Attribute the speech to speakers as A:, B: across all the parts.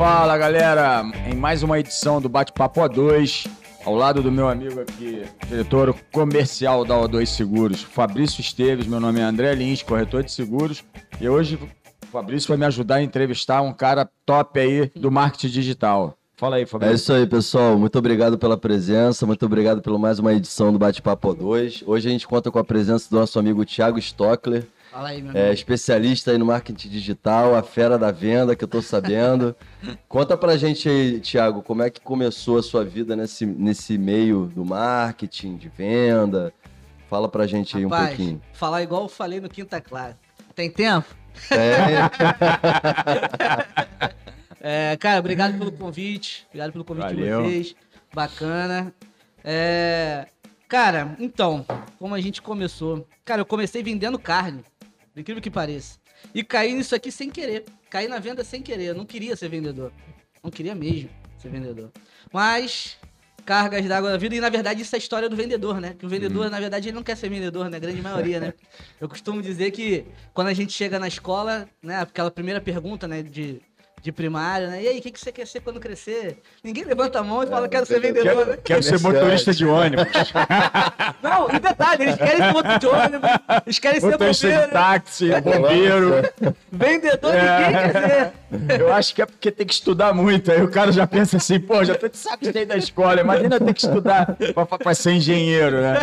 A: Fala galera, em mais uma edição do Bate-Papo A2, ao lado do meu amigo aqui, diretor comercial da O2 Seguros, Fabrício Esteves. Meu nome é André Lins, corretor de seguros, e hoje o Fabrício vai me ajudar a entrevistar um cara top aí do marketing digital. Fala aí,
B: É
A: Fabrício.
B: isso aí, pessoal. Muito obrigado pela presença, muito obrigado pela mais uma edição do Bate-Papo 2. Hoje a gente conta com a presença do nosso amigo Thiago Stockler,
C: aí, meu
B: é,
C: amigo.
B: especialista aí no marketing digital, a fera da venda, que eu tô sabendo. Conta pra gente aí, Thiago, como é que começou a sua vida nesse, nesse meio do marketing, de venda. Fala pra gente aí um
C: Rapaz,
B: pouquinho.
C: falar igual eu falei no Quinta Clara. Tem tempo?
B: É,
C: É, cara, obrigado pelo convite. Obrigado pelo convite
A: Valeu.
C: de vocês. Bacana. É, cara, então, como a gente começou? Cara, eu comecei vendendo carne. Incrível que pareça. E caí nisso aqui sem querer. Caí na venda sem querer. Eu não queria ser vendedor. Não queria mesmo ser vendedor. Mas, cargas d'água da vida. E na verdade, isso é a história do vendedor, né? Que o vendedor, na verdade, ele não quer ser vendedor, né? A grande maioria, né? Eu costumo dizer que quando a gente chega na escola, né? Aquela primeira pergunta, né? De, de primária, né? E aí, o que, que você quer ser quando crescer? Ninguém levanta a mão e fala, quero ser vendedor, né?
A: Quero, quero ser motorista de ônibus,
C: Não, e detalhe, eles querem ser motor de ônibus, eles querem ser
A: motorista de
C: bombeiro,
A: táxi, bombeiro.
C: vendedor,
A: É.
C: ninguém quer ser.
A: Eu acho que é porque tem que estudar muito. Aí o cara já pensa assim, pô, já tô de saco cheio da escola. Imagina ter que estudar pra, pra- pra ser engenheiro, né?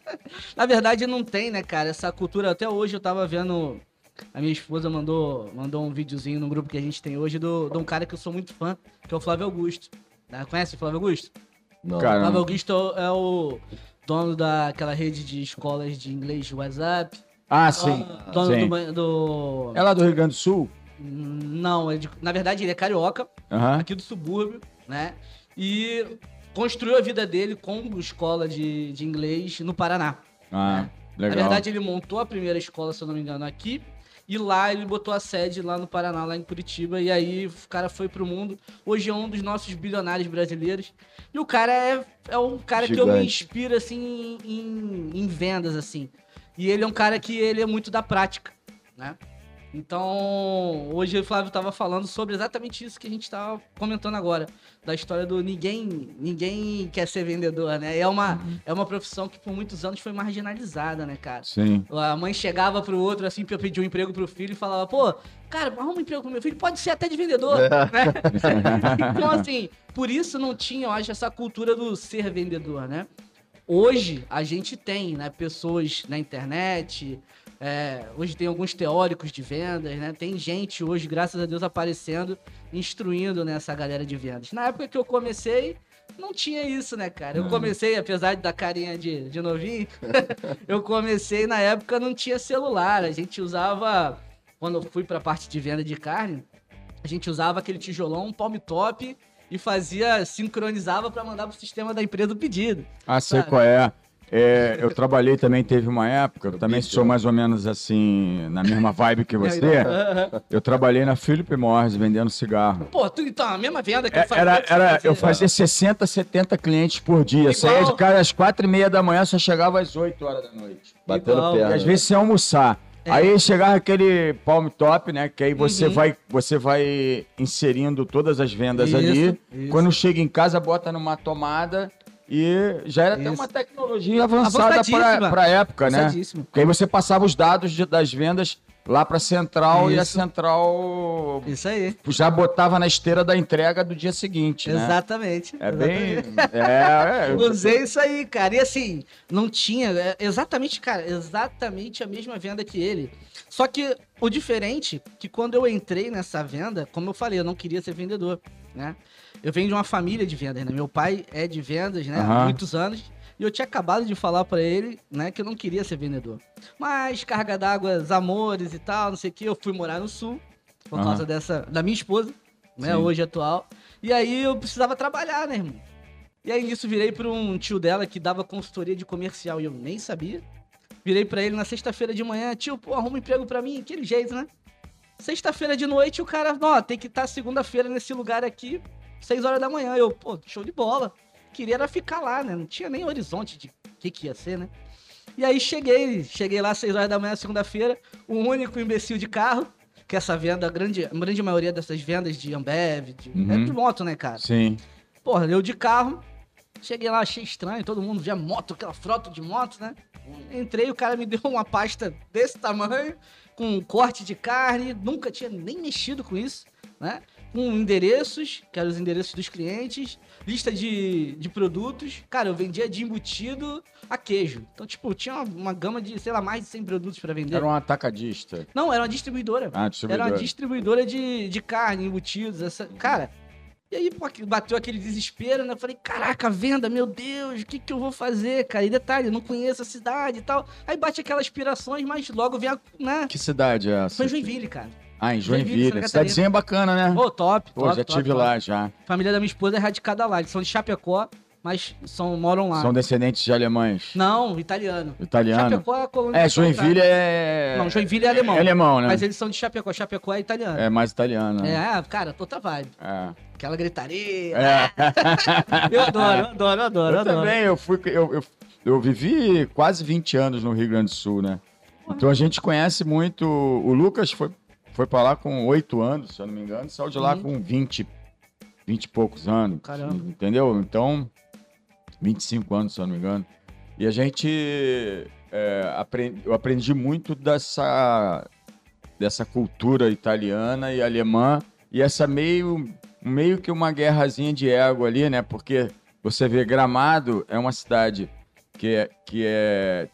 C: Na verdade, não tem, né, cara? Essa cultura. Até hoje eu tava vendo. A minha esposa mandou, mandou um videozinho no grupo que a gente tem hoje do, de um cara que eu sou muito fã, que é o Flávio Augusto. Né? Conhece o Flávio Augusto?
B: não.
A: Cara,
C: O Flávio Augusto é o dono daquela rede de escolas de inglês de WhatsApp.
A: Ah, sim.
C: Dono
A: sim.
C: do, do.
A: É lá do Rio Grande do Sul?
C: Não, é de- na verdade ele é carioca,
A: Aham.
C: aqui do subúrbio, né? E construiu a vida dele com escola de, de inglês no Paraná.
A: Ah, legal.
C: Na verdade, ele montou a primeira escola, se eu não me engano, aqui. E lá ele botou a sede lá no Paraná, lá em Curitiba. E aí o cara foi pro mundo. Hoje é um dos nossos bilionários brasileiros. E o cara é, é um cara que eu me
B: Gigante.
C: inspiro, assim, em, em vendas, assim. E ele é um cara que ele é muito da prática, né? Então, hoje o Flávio tava falando sobre exatamente isso que a gente tava comentando agora. Da história do ninguém ninguém quer ser vendedor, né? É uma, é uma profissão que por muitos anos foi marginalizada, né, cara?
A: Sim.
C: A mãe chegava pro outro, assim, pra pedir um emprego pro filho e falava, pô, cara, arruma um emprego pro meu filho, pode ser até de vendedor, né? então, assim, por isso não tinha, eu acho, essa cultura do ser vendedor, né? Hoje a gente tem, né, pessoas na internet, é, hoje tem alguns teóricos de vendas, né? Tem gente hoje, graças a Deus, aparecendo, instruindo nessa galera de vendas. Na época que eu comecei, não tinha isso, né, cara? Eu comecei, apesar dar carinha de, de novinho, eu comecei na época não tinha celular. A gente usava, quando eu fui pra parte de venda de carne, a gente usava aquele tijolão, um palm top e fazia, sincronizava pra mandar pro sistema da empresa o pedido.
A: Ah, sei qual é. É, eu trabalhei também, teve uma época, eu também sou mais ou menos assim, na mesma vibe que você. Eu trabalhei na Philip Morris vendendo cigarro.
C: Pô, tu então, a mesma venda que eu
A: É,
C: fazia.
A: Era,
C: você
A: era,
C: fazia.
A: eu fazia 60, 70 clientes por dia.
C: Igual.
A: Saía de casa às quatro e meia da manhã, só chegava às 8 horas da noite.
B: Batendo
C: Igual.
A: E
B: perna.
A: às vezes sem almoçar.
C: É.
A: Aí chegava aquele palm top, né? Que aí você,
C: Uhum.
A: vai, você vai inserindo todas as vendas
C: Isso,
A: ali.
C: isso.
A: Quando chega em casa, bota numa tomada e já era até
C: Isso.
A: uma tecnologia avançada para a época, né? Porque aí você passava os dados de- das vendas lá para central e a
C: Isso.
A: central
C: Isso aí.
A: já botava na esteira da entrega do dia seguinte, né?
C: Exatamente.
A: É bem.
C: Exatamente.
A: É, é,
C: Usei isso aí, cara. E assim, não tinha. é exatamente, cara, exatamente a mesma venda que ele. Só que o diferente, que quando eu entrei nessa venda, como eu falei, eu não queria ser vendedor, né? Eu venho de uma família de vendas, né? Meu pai é de vendas, né? Há
A: Aham.
C: muitos anos. E eu tinha acabado de falar pra ele, né, que eu não queria ser vendedor. Mas carga d'água, amores e tal, não sei o que, eu fui morar no sul por
A: Aham.
C: causa dessa da minha esposa, né,
A: Sim.
C: hoje atual. E aí eu precisava trabalhar, né, irmão? E aí nisso virei pra um tio dela que dava consultoria de comercial e eu nem sabia. Virei pra ele na sexta-feira de manhã, tio, pô, arruma um emprego pra mim, aquele jeito, né? Sexta-feira de noite o cara, ó, tem que estar segunda-feira nesse lugar aqui, seis horas da manhã. Eu, pô, show de bola. Queria era ficar lá, né? Não tinha nem horizonte de o que, que ia ser, né? E aí cheguei, cheguei lá às 6 horas da manhã, segunda-feira, o único imbecil de carro, que essa venda, a grande, a grande maioria dessas vendas de Ambev, de,
A: Uhum.
C: é de moto, né, cara?
A: Sim.
C: Porra, eu de carro, cheguei lá, achei estranho, todo mundo via moto, aquela frota de motos, né? Entrei, o cara me deu uma pasta desse tamanho, com um corte de carne, nunca tinha nem mexido com isso, né? Com endereços, que eram os endereços dos clientes, lista de, de produtos. Cara, eu vendia de embutido a queijo. Então, tipo, tinha uma, uma gama de, sei lá, mais de 100 produtos pra vender.
A: Era um atacadista.
C: Não, era uma distribuidora.
A: Ah,
C: Era
A: distribuidor.
C: uma distribuidora de, de carne, embutidos, essa. Cara. E aí, pô, bateu aquele desespero, né? Eu falei, caraca, venda, meu Deus, o que, que eu vou fazer, cara? E detalhe, eu não conheço a cidade e tal. Aí bate aquelas aspirações, mas logo vem a. Né?
A: Que cidade é essa?
C: Foi Joinville, cara.
A: Ah, em
C: Joinville,
A: Cidadezinha bacana, né?
C: Ô, top,
A: Pô,
C: top,
A: já
C: top,
A: tive
C: top.
A: lá já.
C: Família da minha esposa é radicada lá. Eles são de Chapecó, mas são, moram lá.
A: São descendentes de alemães.
C: Não, italiano.
A: Italiano.
C: Chapecó é a colônia.
A: É, Joinville é.
C: Não, Joinville é alemão.
A: É alemão, né?
C: Mas eles são de Chapecó. Chapecó é italiano.
A: É mais italiano.
C: É,
A: né?
C: ah, cara, outra vibe.
A: É.
C: Aquela gritaria.
A: É.
C: Eu adoro, eu adoro, eu adoro.
A: Eu
C: adoro.
A: também, eu fui. Eu, eu, eu vivi quase 20 anos no Rio Grande do Sul, né? Então a gente conhece muito. O Lucas foi, foi pra lá com 8 anos, se eu não me engano, saiu de lá com 20, 20 e poucos anos.
C: Caramba.
A: Entendeu? Então, 25 anos, se eu não me engano. E a gente. é, apren- eu aprendi muito dessa, dessa cultura italiana e alemã. E essa meio, meio que uma guerrazinha de ego ali, né? Porque você vê Gramado é uma cidade que é, que é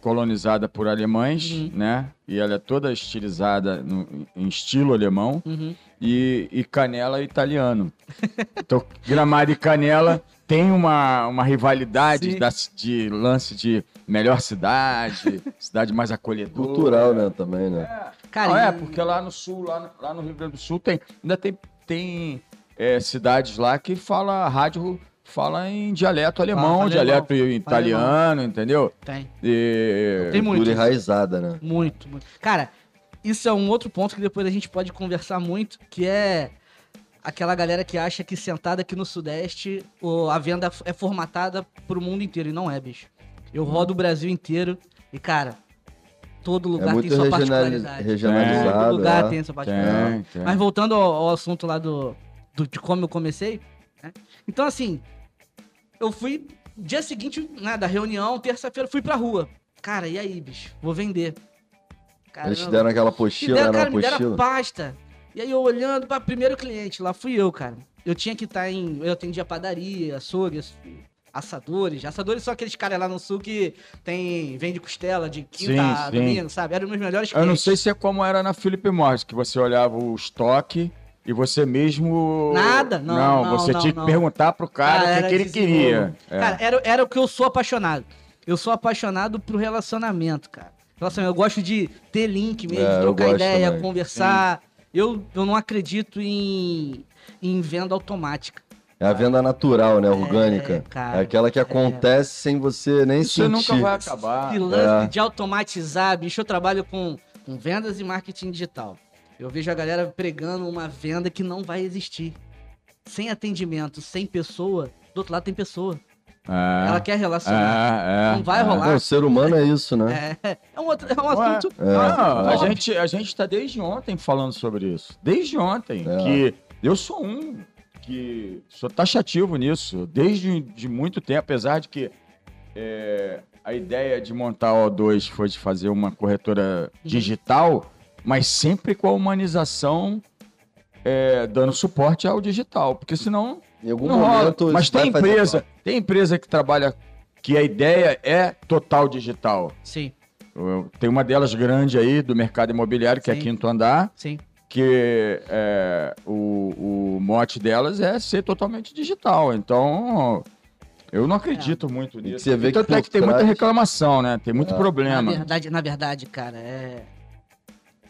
A: colonizada por alemães,
C: Uhum.
A: né? E ela é toda estilizada no- em estilo alemão
C: Uhum.
A: e, e Canela é italiano. Então, Gramado e Canela tem uma, uma rivalidade da- de lance de melhor cidade, cidade mais acolhedora.
B: Cultural, né, também, né?
C: Cara,
A: Não, é, porque lá no sul, lá no, lá no Rio Grande do Sul, tem, ainda tem, tem é, cidades lá que fala rádio fala em dialeto alemão,
C: fala
A: dialeto italiano, entendeu?
C: Tem.
A: E-
C: Tem muito.
B: Cultura enraizada, né?
C: Muito, muito. Cara, isso é um outro ponto que depois a gente pode conversar muito, que é aquela galera que acha que sentada aqui no Sudeste a venda é formatada pro mundo inteiro. E não é, bicho. Eu rodo o Brasil inteiro e, cara, todo
B: É
C: lugar tem
B: muito
C: sua particularidade.
B: regionalizado.
C: Todo lugar
B: é.
C: tem sua particularidade.
A: Tem, tem.
C: Mas voltando ao, ao assunto lá do, do- de como eu comecei, né? Então, assim, eu fui dia seguinte, né, da reunião, terça-feira, fui pra rua. Cara, e aí, bicho? Vou vender.
B: Eles te
C: Caramba.
B: deram aquela apostila,
C: deram,
B: né?
C: cara,
B: Uma
C: me deram
B: apostila.
C: pasta. E aí eu olhando para primeiro cliente, lá fui eu, cara. Eu tinha que estar em. Eu atendia padaria, açougue, ass- assadores. Assadores são aqueles caras lá no sul que tem, vende costela de quinta
A: Sim,
C: a
A: sim.
C: domingo, sabe? Eram os meus melhores
A: Eu não
C: clientes.
A: sei se é como era na Philip Morris, que você olhava o estoque e você mesmo.
C: Nada, não, não,
A: você
C: não,
A: tinha
C: não.
A: que perguntar pro cara o que, que ele queria. É.
C: Cara, era, era o que eu sou apaixonado. Eu sou apaixonado pro relacionamento, cara. Relacionamento. Eu gosto de ter link mesmo,
B: É, eu
C: trocar ideia,
B: também.
C: conversar. Eu, eu não acredito em, em venda automática.
B: É a venda natural, né? Orgânica.
C: cara,
B: É aquela que acontece sem você nem
A: Isso
B: sentir.
A: nunca vai acabar.
C: Esse lance
B: É.
C: de automatizar, bicho, eu trabalho com, com vendas e marketing digital. Eu vejo a galera pregando uma venda que não vai existir. Sem atendimento, sem pessoa, do outro lado tem pessoa.
A: É,
C: Ela quer relacionar.
A: é, é,
C: Não vai
A: é.
C: rolar.
B: Não, o ser humano é isso, né?
C: É, é um, outro, é um assunto.
B: É.
C: é
A: Não, a gente, a gente tá desde ontem falando sobre isso. Desde ontem.
B: É.
A: Que eu sou um que sou taxativo nisso. Desde de muito tempo, apesar de que é, a ideia de montar a O2 foi de fazer uma corretora
C: Uhum.
A: digital, mas sempre com a humanização é, dando suporte ao digital. Porque senão
B: Em algum
A: não rola.
B: momento.
A: Mas
B: isso vai
A: tem empresa, tem empresa que trabalha que a ideia é total digital.
C: Sim,
A: Tem uma delas grande aí do mercado imobiliário, que é
C: Sim.
A: Quinto Andar,
C: sim.
A: que é, o, o mote delas é ser totalmente digital. Então, eu não acredito muito
B: E
A: nisso.
B: você vê
A: tanto
B: que
A: é
B: por
A: que tem muita
B: trás-
A: reclamação, né? Tem muito
B: É.
C: Na
A: problema.
C: verdade, na verdade, cara, é...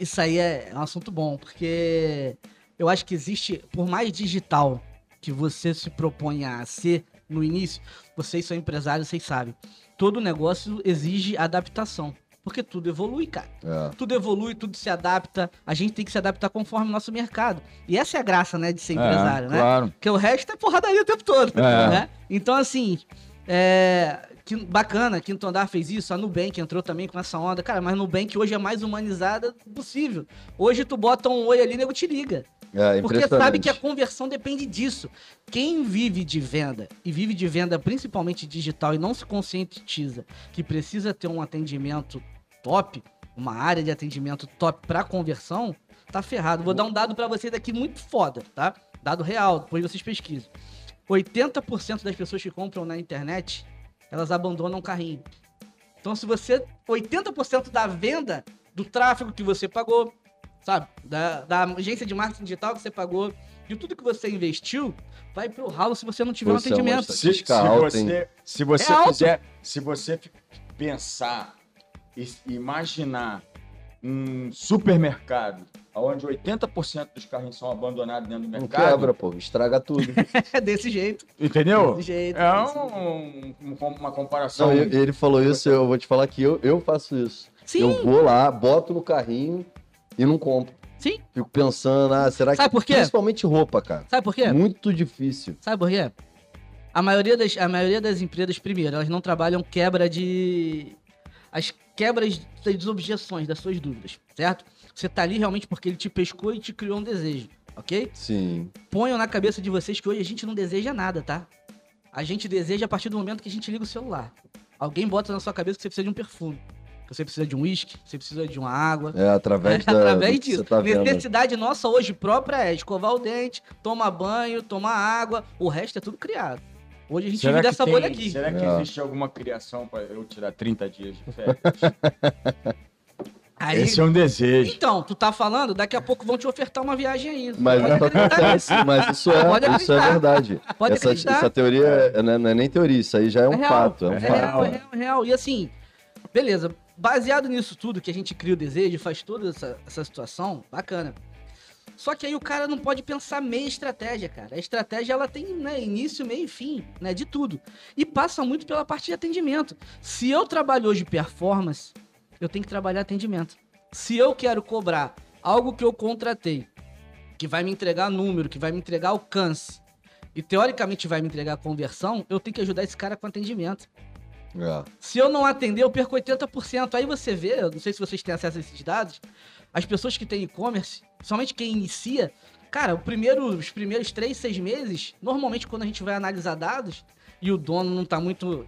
C: isso aí é um assunto bom, porque eu acho que existe, por mais digital que você se propõe a ser no início, vocês são empresários, vocês sabem, todo negócio exige adaptação. Porque tudo evolui, cara.
B: É.
C: Tudo evolui, tudo se adapta. A gente tem que se adaptar conforme o nosso mercado. E essa é a graça, né, de ser empresário,
A: é,
C: né?
A: Claro.
C: Porque o resto é porradaria o tempo todo.
A: É.
C: Né? Então, assim, é, bacana, Quinto Andar fez isso, a Nubank entrou também com essa onda. Cara, mas Nubank hoje é mais humanizada possível. Hoje tu bota um oi ali, nego te liga.
B: É,
C: Porque sabe que a conversão depende disso. Quem vive de venda e vive de venda principalmente digital e não se conscientiza que precisa ter um atendimento top, uma área de atendimento top para conversão, tá ferrado. Vou dar um dado para vocês aqui muito foda, tá? Dado real, depois vocês pesquisam. 80% das pessoas que compram na internet, elas abandonam o carrinho. Então, se você. 80% da venda do tráfego que você pagou, sabe? Da, da agência de marketing digital que você pagou, de tudo que você investiu, vai pro ralo se você não tiver
B: Você é
C: um atendimento.
A: Se, se
B: alta,
A: você, se você
C: É
A: fizer, se você pensar e imaginar um supermercado onde 80% dos carrinhos são abandonados dentro do
B: Não
A: mercado,
B: quebra, pô. Estraga tudo.
C: É desse jeito.
A: entendeu?
C: Desse jeito.
A: É
C: desse jeito.
A: um- um- uma comparação.
B: Não, ele ele falou isso, eu vou te falar que eu, eu faço isso.
C: Sim,
B: Eu vou lá, boto no carrinho e não compro.
C: sim.
B: Fico pensando, ah, será que.
C: Sabe por quê?
B: Principalmente roupa, cara.
C: Sabe por quê?
B: Muito difícil.
C: Sabe por quê? A maioria, das, a maioria das empresas, primeiro, elas não trabalham quebra de. As quebras das objeções, das suas dúvidas, certo? Você tá ali realmente porque ele te pescou e te criou um desejo, ok?
B: Sim.
C: Ponham na cabeça de vocês que hoje a gente não deseja nada, tá? A gente deseja a partir do momento que a gente liga o celular. Alguém bota na sua cabeça que você precisa de um perfume. Que você precisa de um uísque, que você precisa de uma água.
B: É através da.
C: Através disso.
B: Tá.
C: Necessidade nossa hoje própria é escovar o dente, tomar banho, tomar água. O resto é tudo criado. Hoje a gente
A: Será
C: vive dessa
A: tem-
C: bolha aqui.
A: Será que
B: É.
A: existe alguma criação para eu tirar 30 dias de férias?
C: Aí,
A: Esse é um desejo.
C: Então, tu tá falando, daqui a pouco vão te ofertar uma viagem aí.
B: Mas
C: acreditar
B: acontece, mas isso é,
C: Pode
B: isso é verdade.
C: Pode
B: essa,
C: acreditar.
B: essa teoria é- não, é, não é nem teoria, isso aí já é um
C: É real,
B: fato. É um
C: É
B: fato.
C: real, é real, é real. E assim, beleza. Baseado nisso tudo que a gente cria o desejo, faz toda essa, essa situação, bacana. Só que aí o cara não pode pensar meia estratégia, cara. A estratégia ela tem né, início, meio e fim, né? De tudo. E passa muito pela parte de atendimento. Se eu trabalho hoje performance, eu tenho que trabalhar atendimento. Se eu quero cobrar algo que eu contratei, que vai me entregar número, que vai me entregar alcance, e teoricamente vai me entregar conversão, eu tenho que ajudar esse cara com atendimento.
B: É.
C: Se eu não atender, eu perco 80%. Aí você vê, não sei se vocês têm acesso a esses dados, as pessoas que têm e-commerce, somente quem inicia, cara, primeiro, os primeiros três, seis meses, normalmente quando a gente vai analisar dados e o dono não tá muito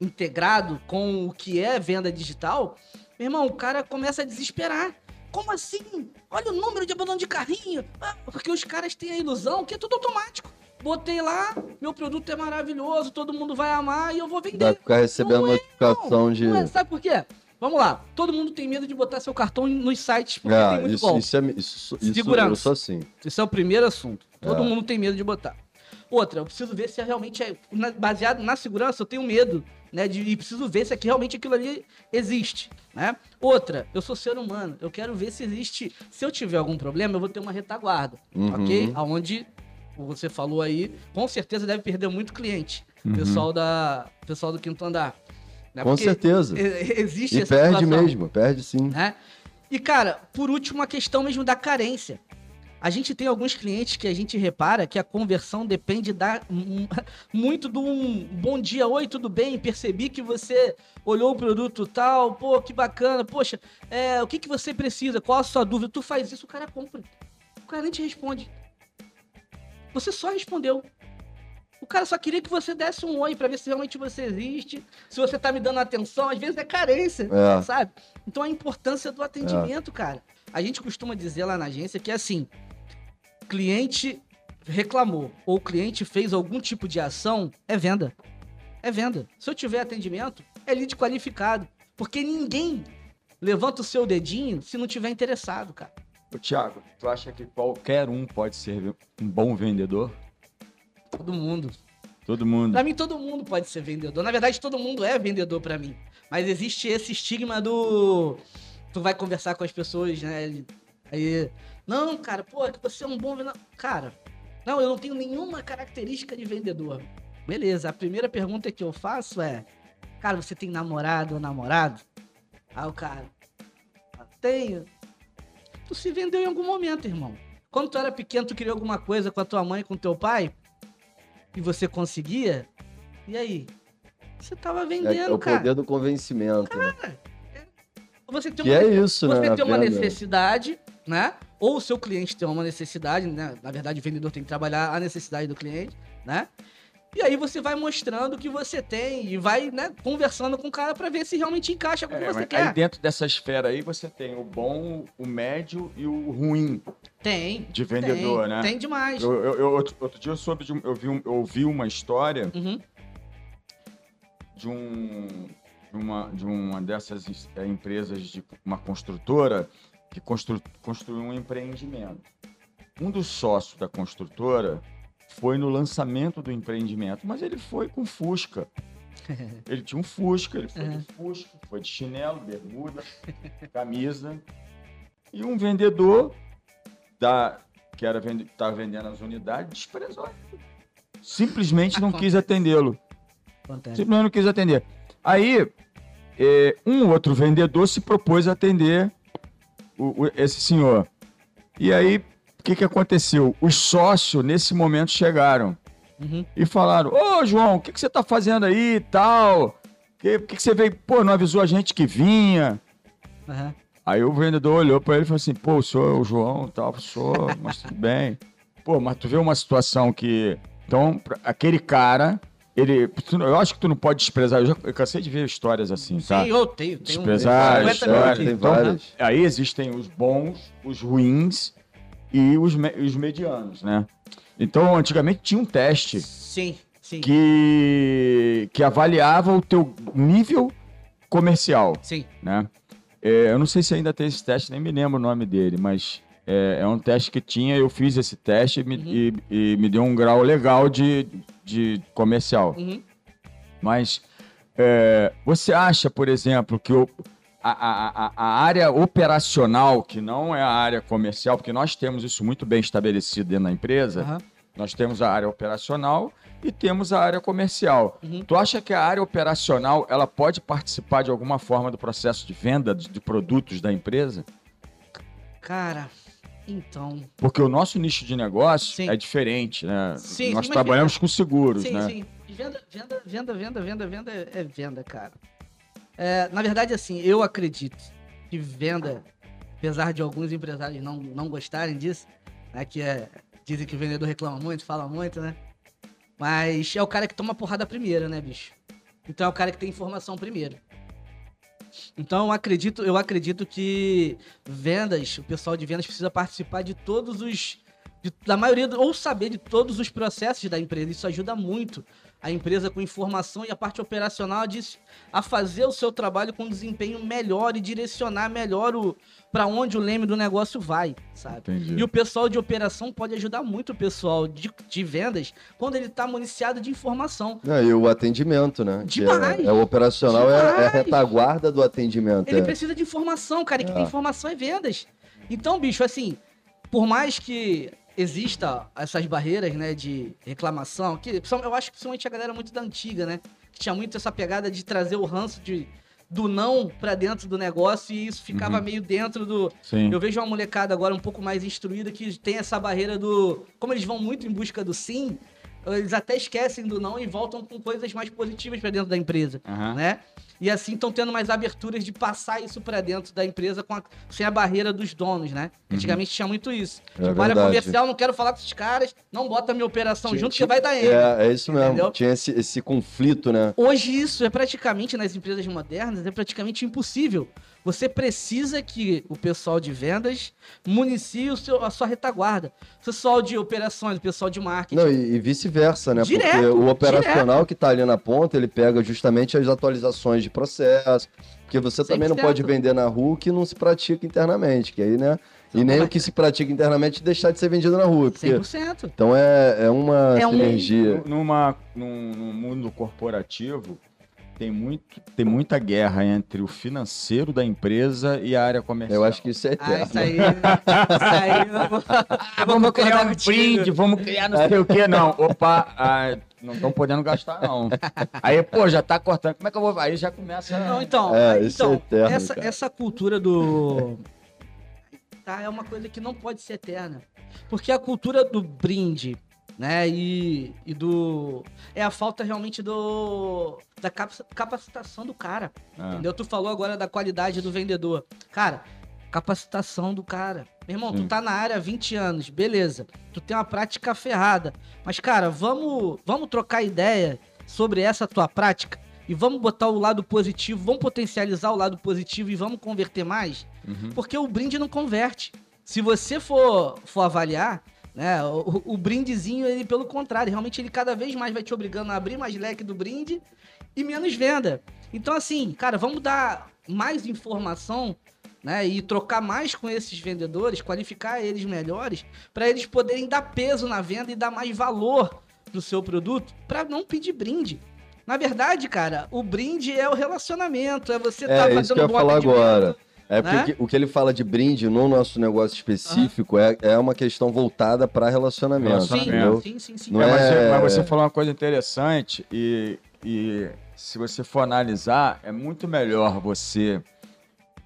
C: integrado com o que é venda digital, meu irmão, o cara começa a desesperar. Como assim? Olha o número de abandono de carrinho. Ah, porque os caras têm a ilusão que é tudo automático. Botei lá, meu produto é maravilhoso, todo mundo vai amar e eu vou vender.
B: Vai ficar recebendo
C: Não é,
B: notificação de.
C: Não é, sabe por quê? Vamos lá. Todo mundo tem medo de botar seu cartão nos sites porque tem
B: É,
C: muito
B: isso,
C: golpe.
B: isso é. Isso, isso,
C: Segurança.
B: sou assim.
C: Esse é o primeiro assunto. Todo
B: É.
C: mundo tem medo de botar. Outra, eu preciso ver se realmente é. baseado na segurança, eu tenho medo, né? De, e preciso ver se aqui realmente aquilo ali existe, né? Outra, eu sou ser humano. Eu quero ver se existe. Se eu tiver algum problema, eu vou ter uma retaguarda,
B: Uhum.
C: ok? Aonde você falou aí, com certeza deve perder muito cliente.
A: Uhum.
C: Pessoal da, pessoal do quinto andar. Né?
B: Com
C: Porque
B: certeza.
C: Existe
B: E
C: essa
B: perde
C: situação
B: mesmo, perde sim.
C: né? E, cara, por último, a questão mesmo da carência. A gente tem alguns clientes que a gente repara que a conversão depende da, muito de um bom dia, oi, tudo bem? Percebi que você olhou o produto tal, pô, que bacana, poxa, é, o que, que você precisa? Qual a sua dúvida? Tu faz isso, o cara compra. O cara nem te responde. Você só respondeu. O cara só queria que você desse um oi pra ver se realmente você existe, se você tá me dando atenção. Às vezes é carência,
B: É.
C: sabe? Então a importância do atendimento, cara. A gente costuma dizer lá na agência que é assim: cliente reclamou ou o cliente fez algum tipo de ação, é venda. É venda. Se eu tiver atendimento, é lead qualificado. Porque ninguém levanta o seu dedinho se não tiver interessado, cara.
A: Ô, Thiago, tu acha que qualquer um pode ser um bom vendedor?
C: Todo mundo.
A: Todo mundo.
C: Pra mim, todo mundo pode ser vendedor. Na verdade, todo mundo é vendedor pra mim. Mas existe esse estigma do. Tu vai conversar com as pessoas, né? Aí. Não, cara, pô, é que você é um bom vendedor. Cara, não, eu não tenho nenhuma característica de vendedor. Beleza, a primeira pergunta que eu faço é: Cara, você tem namorado ou namorado? Aí o cara. "Ah, Tenho. Tu se vendeu em algum momento, irmão. Quando tu era pequeno, tu queria alguma coisa com a tua mãe, com teu pai? e você conseguia, e aí? Você tava
B: É,
C: vendendo,
B: é o
C: cara.
B: poder do convencimento. né?
C: Você tem uma,
B: é isso, né?
C: você
B: na
C: tem uma
B: venda.
C: necessidade, né? Ou o seu cliente tem uma necessidade, né? Na verdade, o vendedor tem que trabalhar a necessidade do cliente, né? E aí você vai mostrando o que você tem e vai, né, conversando com o cara pra ver se realmente encaixa com o que
A: É,
C: você
A: mas
C: quer.
A: aí dentro dessa esfera aí você tem o bom, o médio e o ruim
C: Tem.
A: de vendedor,
C: tem,
A: né?
C: Tem demais.
A: Eu, eu- eu- outro, outro dia eu soube de um, eu vi, um- eu ouvi uma história
C: Uhum.
A: de um de uma, de uma dessas é, empresas de uma construtora que constru, construiu um empreendimento. Um dos sócios da construtora foi no lançamento do empreendimento, mas ele foi com Fusca. Ele tinha um Fusca, ele foi de Fusca, foi de chinelo, bermuda, camisa. E um vendedor da, que era vende, estava vendendo as unidades desprezou. Simplesmente não quis atendê-lo. Simplesmente não quis atender. Aí, eh, um outro vendedor se propôs a atender o- o- esse senhor. E aí, o que, que aconteceu? Os sócios, nesse momento, chegaram
C: Uhum.
A: e falaram: Ô, João, o que, que você tá fazendo aí e tal? Que, por que, que você veio? Pô, não avisou a gente que vinha.
C: Aham.
A: Aí o vendedor olhou pra ele e falou assim: pô, o senhor é o João e tal, sou, mas tudo bem. Pô, mas tu vê uma situação que. Então, aquele cara, ele. tu eu acho que tu não pode desprezar. Eu, já, eu cansei de ver histórias assim, tá?
C: Sim, eu tenho. tenho um-
A: Desprezar,
C: Aguenta
A: história,
C: meu
B: tem.
A: Então,
B: várias.
A: Aí existem os bons, os ruins e os, me- os medianos, né? Então, antigamente tinha um teste
C: Sim, sim.
A: que, que avaliava o teu nível comercial
C: Sim.
A: né? É, eu não sei se ainda tem esse teste, nem me lembro o nome dele, mas é, é um teste que tinha, eu fiz esse teste e me,
C: Uhum.
A: e- e me deu um grau legal de, de comercial.
C: Uhum.
A: Mas é, você acha, por exemplo, que o- a, a- a- área operacional, que não é a área comercial, porque nós temos isso muito bem estabelecido dentro da empresa,
C: Aham.
A: nós temos a área operacional e temos a área comercial.
C: Uhum.
A: Tu acha que a área operacional ela pode participar de alguma forma do processo de venda de, de produtos da empresa?
C: Cara, então.
A: Porque o nosso nicho de negócio
C: Sim.
A: é diferente, né?
C: Sim,
A: Nós
C: sim,
A: trabalhamos com seguros,
C: Sim,
A: né?
C: sim. Venda, venda, venda, venda, venda, venda é venda, cara. É, na verdade, assim, eu acredito que venda, apesar de alguns empresários não, não gostarem disso, né? Que é. Dizem que o vendedor reclama muito, fala muito, né? Mas é o cara que toma porrada primeiro, né, bicho? Então é o cara que tem informação primeiro. Então eu acredito, eu acredito que vendas, o pessoal de vendas precisa participar de todos os. De- da maioria, ou saber de todos os processos da empresa. Isso ajuda muito a empresa com informação e a parte operacional de, a fazer o seu trabalho com desempenho melhor e direcionar melhor o para onde o leme do negócio vai, sabe?
A: Entendi.
C: E o pessoal de operação pode ajudar muito o pessoal de, de vendas quando ele está municiado de informação.
B: Não, e o atendimento, né?
C: Demais.
B: É, é o operacional, é, é a retaguarda do atendimento.
C: Ele
B: é.
C: precisa de informação, cara, e que
B: É.
C: tem informação é vendas. Então, bicho, assim, por mais que exista essas barreiras, né, de reclamação, que eu acho que principalmente a galera muito da antiga, né, que tinha muito essa pegada de trazer o ranço de, do não pra dentro do negócio e isso ficava
A: Uhum.
C: meio dentro do...
A: Sim.
C: Eu vejo uma molecada agora um pouco mais instruída que tem essa barreira do... Como eles vão muito em busca do sim, eles até esquecem do não e voltam com coisas mais positivas pra dentro da empresa
A: Aham.
C: né? E assim estão tendo mais aberturas de passar isso pra dentro da empresa a- sem a barreira dos donos, né? Antigamente tinha muito isso.
B: É
C: tipo, área comercial, não quero falar com esses caras, não bota minha operação
B: Tinha-
C: junto que
B: tinha-
C: vai dar erro.
B: É, é isso mesmo.
C: Entendeu?
B: Tinha esse, esse conflito, né?
C: Hoje isso é praticamente, nas empresas modernas, é praticamente impossível. Você precisa que o pessoal de vendas municie o seu, a sua retaguarda. O pessoal de operações, o pessoal de marketing.
B: Não, e, e vice-versa, né? Porque
C: Direto,
B: o operacional que tá ali na ponta, ele pega justamente as atualizações de processo. Porque você também não
C: 100%.
B: pode vender na rua o que não se pratica internamente, que aí, né? E nem o que se pratica internamente deixar de ser vendido na rua. Porque,
C: 100%.
B: então é, é uma
C: É um-
B: sinergia.
A: Numa, num, num mundo corporativo, tem, muito, tem muita guerra entre o financeiro da empresa e a área comercial.
B: Eu acho que isso é
C: Ah,
B: eterno.
C: isso aí. Isso aí. vou- eu vou
A: vamos criar
C: concordar
A: um
C: contigo.
A: brinde, vamos criar não sei o que, não. Opa, ah, não estão podendo gastar, não. Aí, pô, já tá cortando. Como é que eu vou. Aí já começa.
C: Não, então,
B: É,
C: aí,
B: isso é
C: então
B: eterno,
C: essa,
B: cara.
C: essa cultura do. Tá, é uma coisa que não pode ser eterna. Porque a cultura do brinde, né? E, e do. É a falta realmente do. Da capaci- capacitação do cara.
A: Ah.
C: Entendeu? Tu falou agora da qualidade do vendedor. Cara, capacitação do cara. Meu irmão, tu
A: Sim.
C: tá na área há 20 anos, beleza. Tu tem uma prática ferrada. Mas, cara, vamos, vamos trocar ideia sobre essa tua prática e vamos botar o lado positivo, vamos potencializar o lado positivo e vamos converter mais?
A: Uhum.
C: Porque o brinde não converte. Se você for, for avaliar, né, o, o brindezinho, ele pelo contrário, realmente ele cada vez mais vai te obrigando a abrir mais leque do brinde e menos venda. Então, assim, cara, vamos dar mais informação, né, e trocar mais com esses vendedores, qualificar eles melhores, para eles poderem dar peso na venda e dar mais valor pro seu produto, para não pedir brinde. Na verdade, cara, o brinde é o relacionamento, é você tá
B: É,
C: fazendo
B: isso que eu ia
C: bom
B: falar agora. É porque
C: né?
B: o que- o que ele fala de brinde no nosso negócio específico é, é uma questão voltada para relacionamento,
C: Sim,
B: entendeu?
C: sim, sim, sim.
B: Não
A: É, mas,
B: é-
A: você- mas você falou uma coisa interessante e, e se você for analisar, é muito melhor você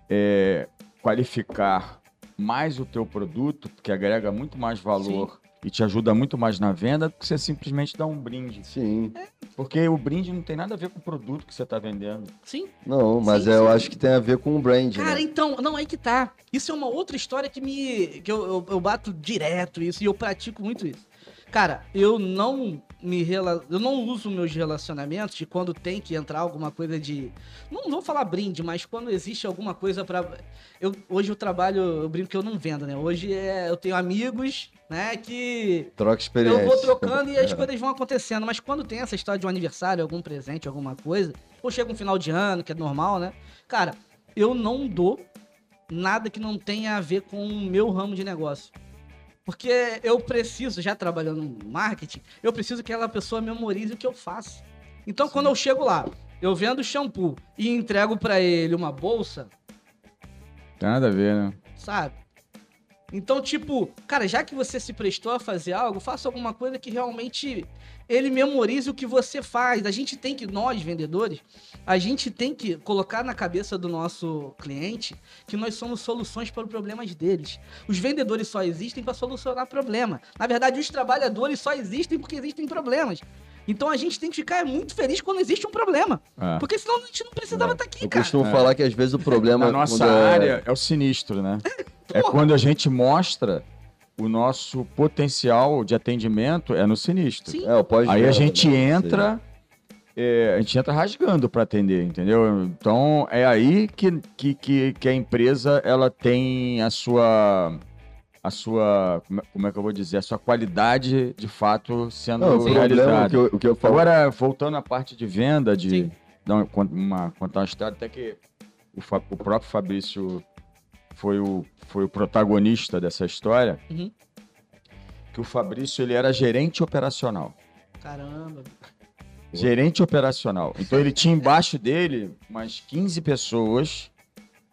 A: é, qualificar mais o teu produto, porque agrega muito mais valor e te ajuda muito mais na venda, do que você simplesmente dar um brinde.
B: Sim.
A: Porque o brinde não tem nada a ver com o produto que você está vendendo.
C: Sim.
B: Não, mas
C: Sim,
B: é, eu
C: sim.
B: acho que tem a ver com o brand,
C: Cara,
B: né?
C: então, não, aí que tá. Isso é uma outra história que me. que eu, eu, eu bato direto isso e eu pratico muito isso. Cara, eu não me rela... eu não uso meus relacionamentos de quando tem que entrar alguma coisa de. Não vou falar brinde, mas quando existe alguma coisa pra. Eu, hoje eu trabalho, eu brinco que eu não vendo, né? Hoje é, eu tenho amigos, né, que
B: Troca experiência.
C: eu vou trocando e as
B: É.
C: coisas vão acontecendo. Mas quando tem essa história de um aniversário, algum presente, alguma coisa, ou chega um final de ano, que é normal, né? Cara, eu não dou nada que não tenha a ver com o meu ramo de negócio. Porque eu preciso, já trabalhando no marketing, eu preciso que aquela pessoa memorize o que eu faço. Então, quando eu chego lá, eu vendo shampoo e entrego pra ele uma bolsa,
A: Tem nada a ver, né?
C: sabe? Então, tipo, cara, já que você se prestou a fazer algo, faça alguma coisa que realmente ele memorize o que você faz. A gente tem que, nós vendedores, a gente tem que colocar na cabeça do nosso cliente que nós somos soluções para os problemas deles. Os vendedores só existem para solucionar problema. Na verdade, os trabalhadores só existem porque existem problemas. Então a gente tem que ficar muito feliz quando existe um problema.
A: É.
C: Porque senão a gente não precisava estar aqui,
B: Eu
C: cara.
B: costumo
A: É.
B: falar que às vezes o problema.
A: Na nossa
B: é-
A: área é o sinistro, né? É
C: Porra.
A: quando a gente mostra o nosso potencial de atendimento é no sinistro.
C: Sim.
B: É, pós
A: Aí a gente entra, é, a gente entra rasgando para atender, entendeu? Então é aí que, que, que, que a empresa ela tem a sua a sua como é- é que eu vou dizer a sua qualidade de fato sendo
B: Não, é
A: realizada.
B: que eu, o que eu falo.
A: Agora voltando à parte de venda de
C: Sim.
A: dar uma, uma- contar uma história até que o, o próprio Fabrício foi o foi o protagonista dessa história.
C: Uhum.
A: Que o Fabrício ele era gerente operacional.
C: Caramba.
A: Gerente operacional. Então ele tinha embaixo dele umas 15 pessoas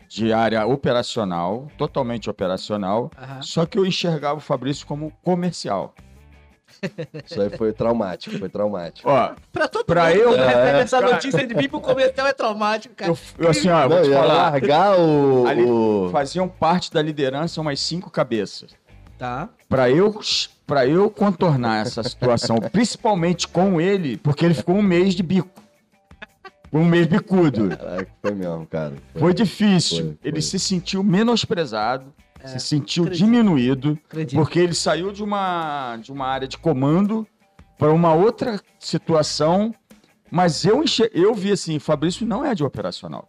A: de área operacional, totalmente operacional.
C: Aham.
A: Só que eu enxergava o Fabrício como comercial.
B: Isso aí foi traumático, foi traumático.
A: Ó,
C: Pra todo
A: Pra
C: mundo
A: eu-
C: que recebe
B: É,
C: essa
A: cara.
C: notícia de vir pro comercial é traumático, cara.
A: eu, eu assim, ó, eu vou
B: Não,
A: te falar.
B: largar o.
A: Ali-
B: o-
A: Faziam parte da liderança umas cinco cabeças.
C: Tá.
A: Pra eu, pra eu contornar essa situação, principalmente com ele, porque ele ficou um mês de bico. Um mês bicudo.
B: Caraca, foi mesmo, cara.
A: Foi difícil.
B: Foi, foi.
A: Ele se sentiu menosprezado, se sentiu
C: acredito.
A: diminuído,
C: Acredito.
A: porque ele saiu de uma, de uma área de comando para uma outra situação. Mas eu, enxer- eu vi assim: Fabrício não é de operacional.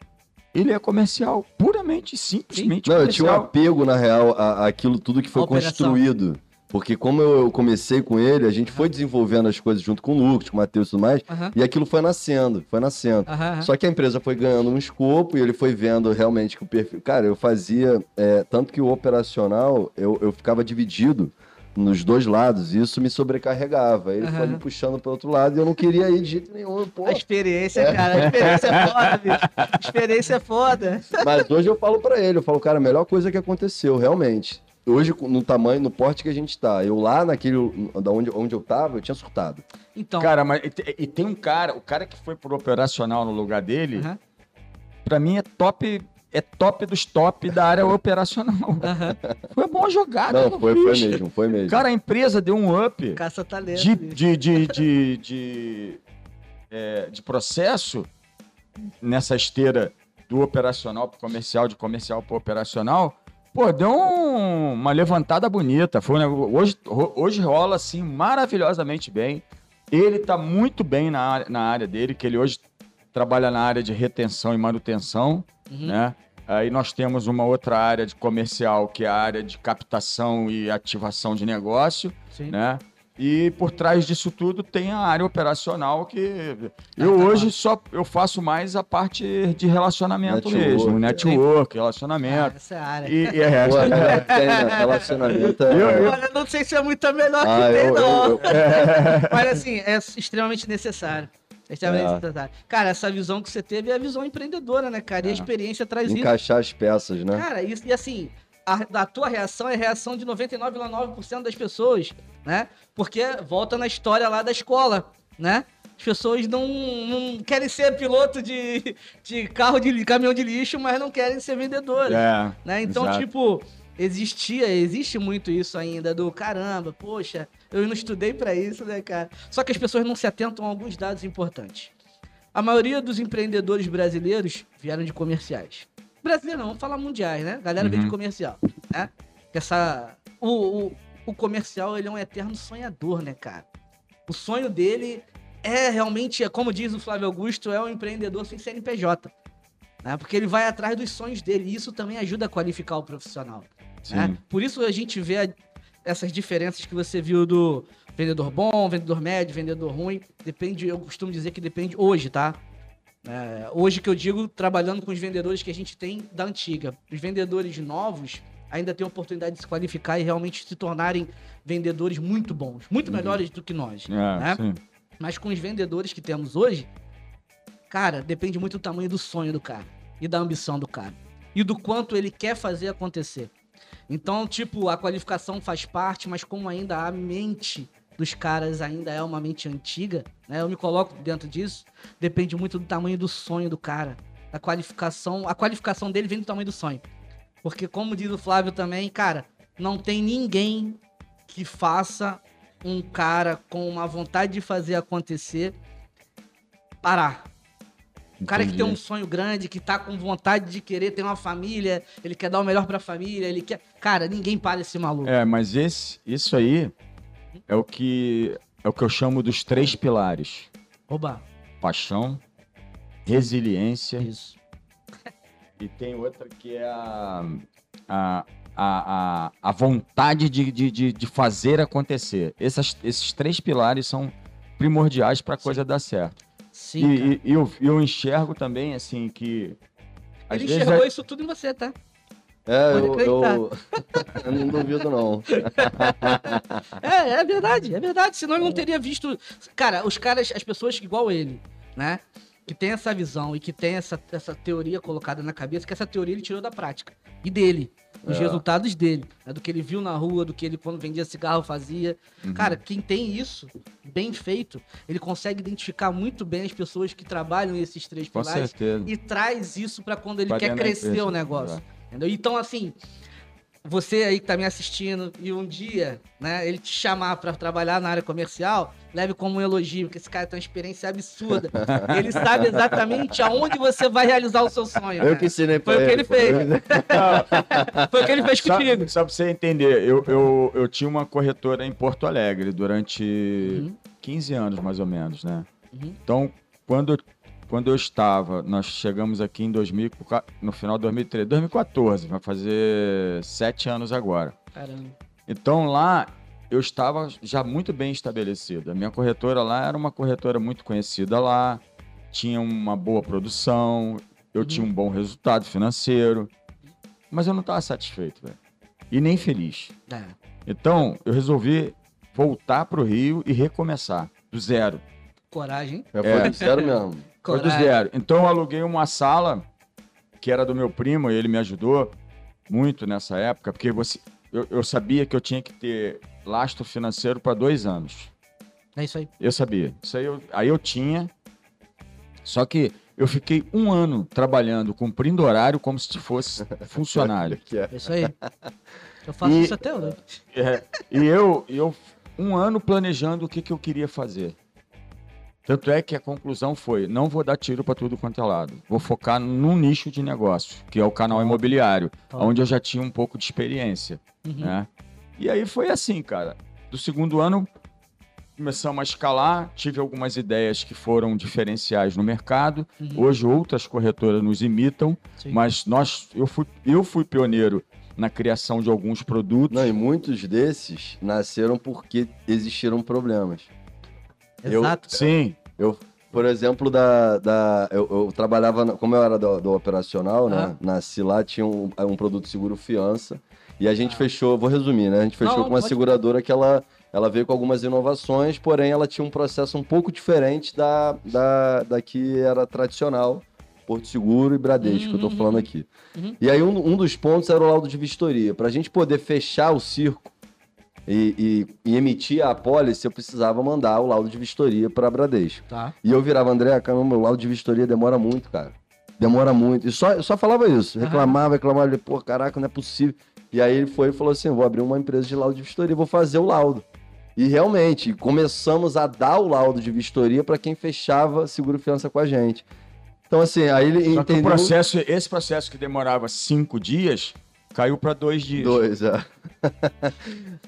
A: Ele é comercial, puramente, simplesmente
B: Não, eu tinha um
A: comercial.
B: apego, na real, a- àquilo tudo que foi construído. Porque como eu, comecei com ele, a gente foi desenvolvendo as coisas junto com o Lucas, com o Matheus e tudo mais,
C: Aham.
B: e aquilo foi nascendo, foi nascendo.
C: Aham.
B: Só que a empresa foi ganhando um escopo e ele foi vendo realmente que o perfil. Cara, eu fazia. é, tanto que o operacional, eu, eu ficava dividido nos dois lados, e isso me sobrecarregava. Ele foi
C: Aham.
B: me puxando para outro lado e eu não queria ir de jeito nenhum. Pô.
C: A experiência, cara. A experiência é foda, bicho. A experiência é foda.
B: Mas hoje eu falo para ele, eu falo, cara, a melhor coisa que aconteceu, realmente. Hoje, no tamanho, no porte que a gente tá, eu lá naquele. Da onde, onde eu tava, eu tinha surtado.
C: Então.
A: Cara, mas e te- e tem um cara, o cara que foi pro operacional no lugar dele,
C: aham.
A: pra mim é top, é top dos top da área operacional.
C: Aham.
A: Foi uma boa jogada.
B: Não, foi, foi mesmo, foi mesmo.
A: Cara, a empresa deu um up
C: Caça-talento.
A: de, de, de, de, de, é, de processo nessa esteira do operacional para comercial, de comercial para operacional. Pô, deu um- uma levantada bonita. Foi nego- hoje, hoje rola assim maravilhosamente bem. Ele tá muito bem na, área- na área dele, que ele hoje trabalha na área de retenção e manutenção,
C: Uhum.
A: né? Aí nós temos uma outra área de comercial, que é a área de captação e ativação de negócio,
C: Sim.
A: né? E por trás disso tudo tem a área operacional que eu
C: tá
A: hoje só eu faço mais a parte de relacionamento
B: Network.
A: mesmo, network,
C: Ah,
A: relacionamento.
C: essa é a área.
A: E, e é,
B: Pô, é, tem, né? Relacionamento é...
A: Eu- eu-
C: Olha, não sei se é muito melhor
B: Ah,
C: que tem,
B: eu-
C: não.
B: eu- eu-
C: Mas assim, é extremamente necessário. É extremamente
B: É.
C: necessário. Cara, essa visão que você teve é a visão empreendedora, né, cara? E a
A: É.
C: experiência traz isso.
B: encaixar as peças, né?
C: Cara, isso, e assim, a, a tua reação é a reação de 99,9% das pessoas, né? Porque volta na história lá da escola, né? As pessoas não, não querem ser piloto de, de carro de caminhão de lixo, mas não querem ser vendedores.
A: é,
C: né? Então,
A: exato.
C: tipo, existia, existe muito isso ainda do caramba, poxa, eu não estudei pra isso, né, cara? Só que as pessoas não se atentam a alguns dados importantes. A maioria dos empreendedores brasileiros vieram de comerciais. Brasileiro não, vamos falar mundiais, né? Galera veio de
A: Uhum.
C: comercial, né? Essa o, o, o comercial, ele é um eterno sonhador, né, cara? O sonho dele é realmente, é como diz o Flávio Augusto, é um empreendedor sem CNPJ. Né? Porque ele vai atrás dos sonhos dele e isso também ajuda a qualificar o profissional.
A: Sim.
C: né? Por isso a gente vê a- essas diferenças que você viu do vendedor bom, vendedor médio, vendedor ruim. Depende, eu costumo dizer que depende hoje, tá? É, hoje que eu digo, trabalhando com os vendedores que a gente tem da antiga. Os vendedores novos ainda têm a oportunidade de se qualificar e realmente se tornarem vendedores muito bons, muito melhores do que nós.
A: É,
C: né?
A: sim.
C: Mas com os vendedores que temos hoje, cara, depende muito do tamanho do sonho do cara e da ambição do cara e do quanto ele quer fazer acontecer. Então, tipo, a qualificação faz parte, mas como ainda a mente dos caras ainda é uma mente antiga, né? Eu me coloco dentro disso, depende muito do tamanho do sonho do cara. A qualificação, a qualificação dele vem do tamanho do sonho. Porque como diz o Flávio também, cara, não tem ninguém que faça um cara com uma vontade de fazer acontecer parar. O cara que tem um sonho grande, que tá com vontade de querer ter uma família, ele quer dar o melhor pra família, ele quer. Cara, ninguém para esse maluco.
A: É, mas esse, isso aí é o que é o que eu chamo dos três pilares:
C: Oba,
A: paixão, resiliência
C: isso.
A: e tem outra que é a, a, a, a, vontade de, de, de, fazer acontecer. Essas, esses três pilares são primordiais para a coisa dar certo.
C: Sim.
A: E, eu, eu enxergo também assim que
C: Ele enxergou
A: a-
C: isso tudo em você, tá?
B: É, eu, eu, eu não duvido, não.
C: É, é verdade, é verdade. Senão ele não teria visto. Cara, os caras, as pessoas igual ele, né? Que tem essa visão e que tem essa, essa teoria colocada na cabeça, que essa teoria ele tirou da prática. E dele. Os
B: É.
C: resultados dele. né? Do que ele viu na rua, do que ele quando vendia cigarro fazia.
A: Uhum.
C: Cara, quem tem isso bem feito, ele consegue identificar muito bem as pessoas que trabalham esses três
A: com
C: pilares
A: certeza.
C: e traz isso pra quando ele quer crescer o negócio. Entendeu? Então, assim, você aí que tá me assistindo e um dia, né, ele te chamar pra trabalhar na área comercial, leve como um elogio, porque esse cara tem uma experiência absurda. ele sabe exatamente aonde você vai realizar o seu sonho.
B: Eu
C: cara.
B: que ensinei pra
C: Foi o que ele fez. Foi o que ele fez
A: Só,
C: contigo.
A: só pra você entender, eu, eu, eu tinha uma corretora em Porto Alegre durante
C: Uhum.
A: 15 anos, mais ou menos, né?
C: Uhum.
A: Então, quando, eu- quando eu estava, nós chegamos aqui em 2000, no final de 2013, 2014, vai fazer sete anos agora.
C: Caramba.
A: Então lá eu estava já muito bem estabelecido. A minha corretora lá era uma corretora muito conhecida lá, tinha uma boa produção, eu
C: Uhum.
A: tinha um bom resultado financeiro, mas eu não estava satisfeito, velho. E nem feliz.
C: É.
A: Então eu resolvi voltar para o Rio e recomeçar, do zero.
C: Coragem.
B: É, foi
A: É.
B: do zero mesmo.
A: Foi do
C: Coragem.
A: zero. Então eu aluguei uma sala que era do meu primo e ele me ajudou muito nessa época, porque você, eu, eu sabia que eu tinha que ter lastro financeiro para dois anos.
C: É isso aí.
A: Eu sabia. Isso aí eu, aí eu tinha. Só que eu fiquei um ano trabalhando, cumprindo horário como se fosse funcionário.
B: É.
C: É isso aí. Eu faço
A: E-
C: isso até hoje.
A: É, e eu, eu, um ano planejando o que, que eu queria fazer. Tanto é que a conclusão foi: não vou dar tiro para tudo quanto é lado. Vou focar num nicho de negócio, que é o canal imobiliário,
C: Top.
A: onde eu já tinha um pouco de experiência.
C: Uhum.
A: né? E aí foi assim, cara. Do segundo ano, começamos a escalar, tive algumas ideias que foram diferenciais no mercado.
C: Uhum.
A: Hoje outras corretoras nos imitam,
C: Sim.
A: mas nós, eu fui, eu fui pioneiro na criação de alguns produtos.
B: Não, e muitos desses nasceram porque existiram problemas. Eu-
C: Exato.
A: Sim,
B: Por exemplo, da, da, eu, eu trabalhava, na- como eu era do, do operacional, né?
C: Ah.
B: Nasci lá, tinha um, um produto seguro fiança. E a gente fechou, vou resumir, né? A gente fechou
C: Não,
B: com uma seguradora que ela, ela veio com algumas inovações, porém ela tinha um processo um pouco diferente da, da, da que era tradicional, Porto Seguro e Bradesco, que eu tô
C: Uhum.
B: falando aqui.
C: Uhum.
B: E aí um, um dos pontos era o laudo de vistoria. Pra gente poder fechar o circo e, e- e emitir a apólice, eu precisava mandar o laudo de vistoria para Bradesco.
C: Tá.
B: E eu virava, André, caramba, o laudo de vistoria demora muito, cara. Demora muito. E só, eu só falava isso. Reclamava, reclamava. Ele, pô, caraca, não é possível. E aí ele foi e falou assim: vou abrir uma empresa de laudo de vistoria, vou fazer o laudo. E realmente, começamos a dar o laudo de vistoria para quem fechava seguro fiança com a gente. Então, assim, aí ele
A: só que o
B: entendeu.
A: processo, esse processo que demorava cinco dias, caiu para dois dias.
B: Dois, é.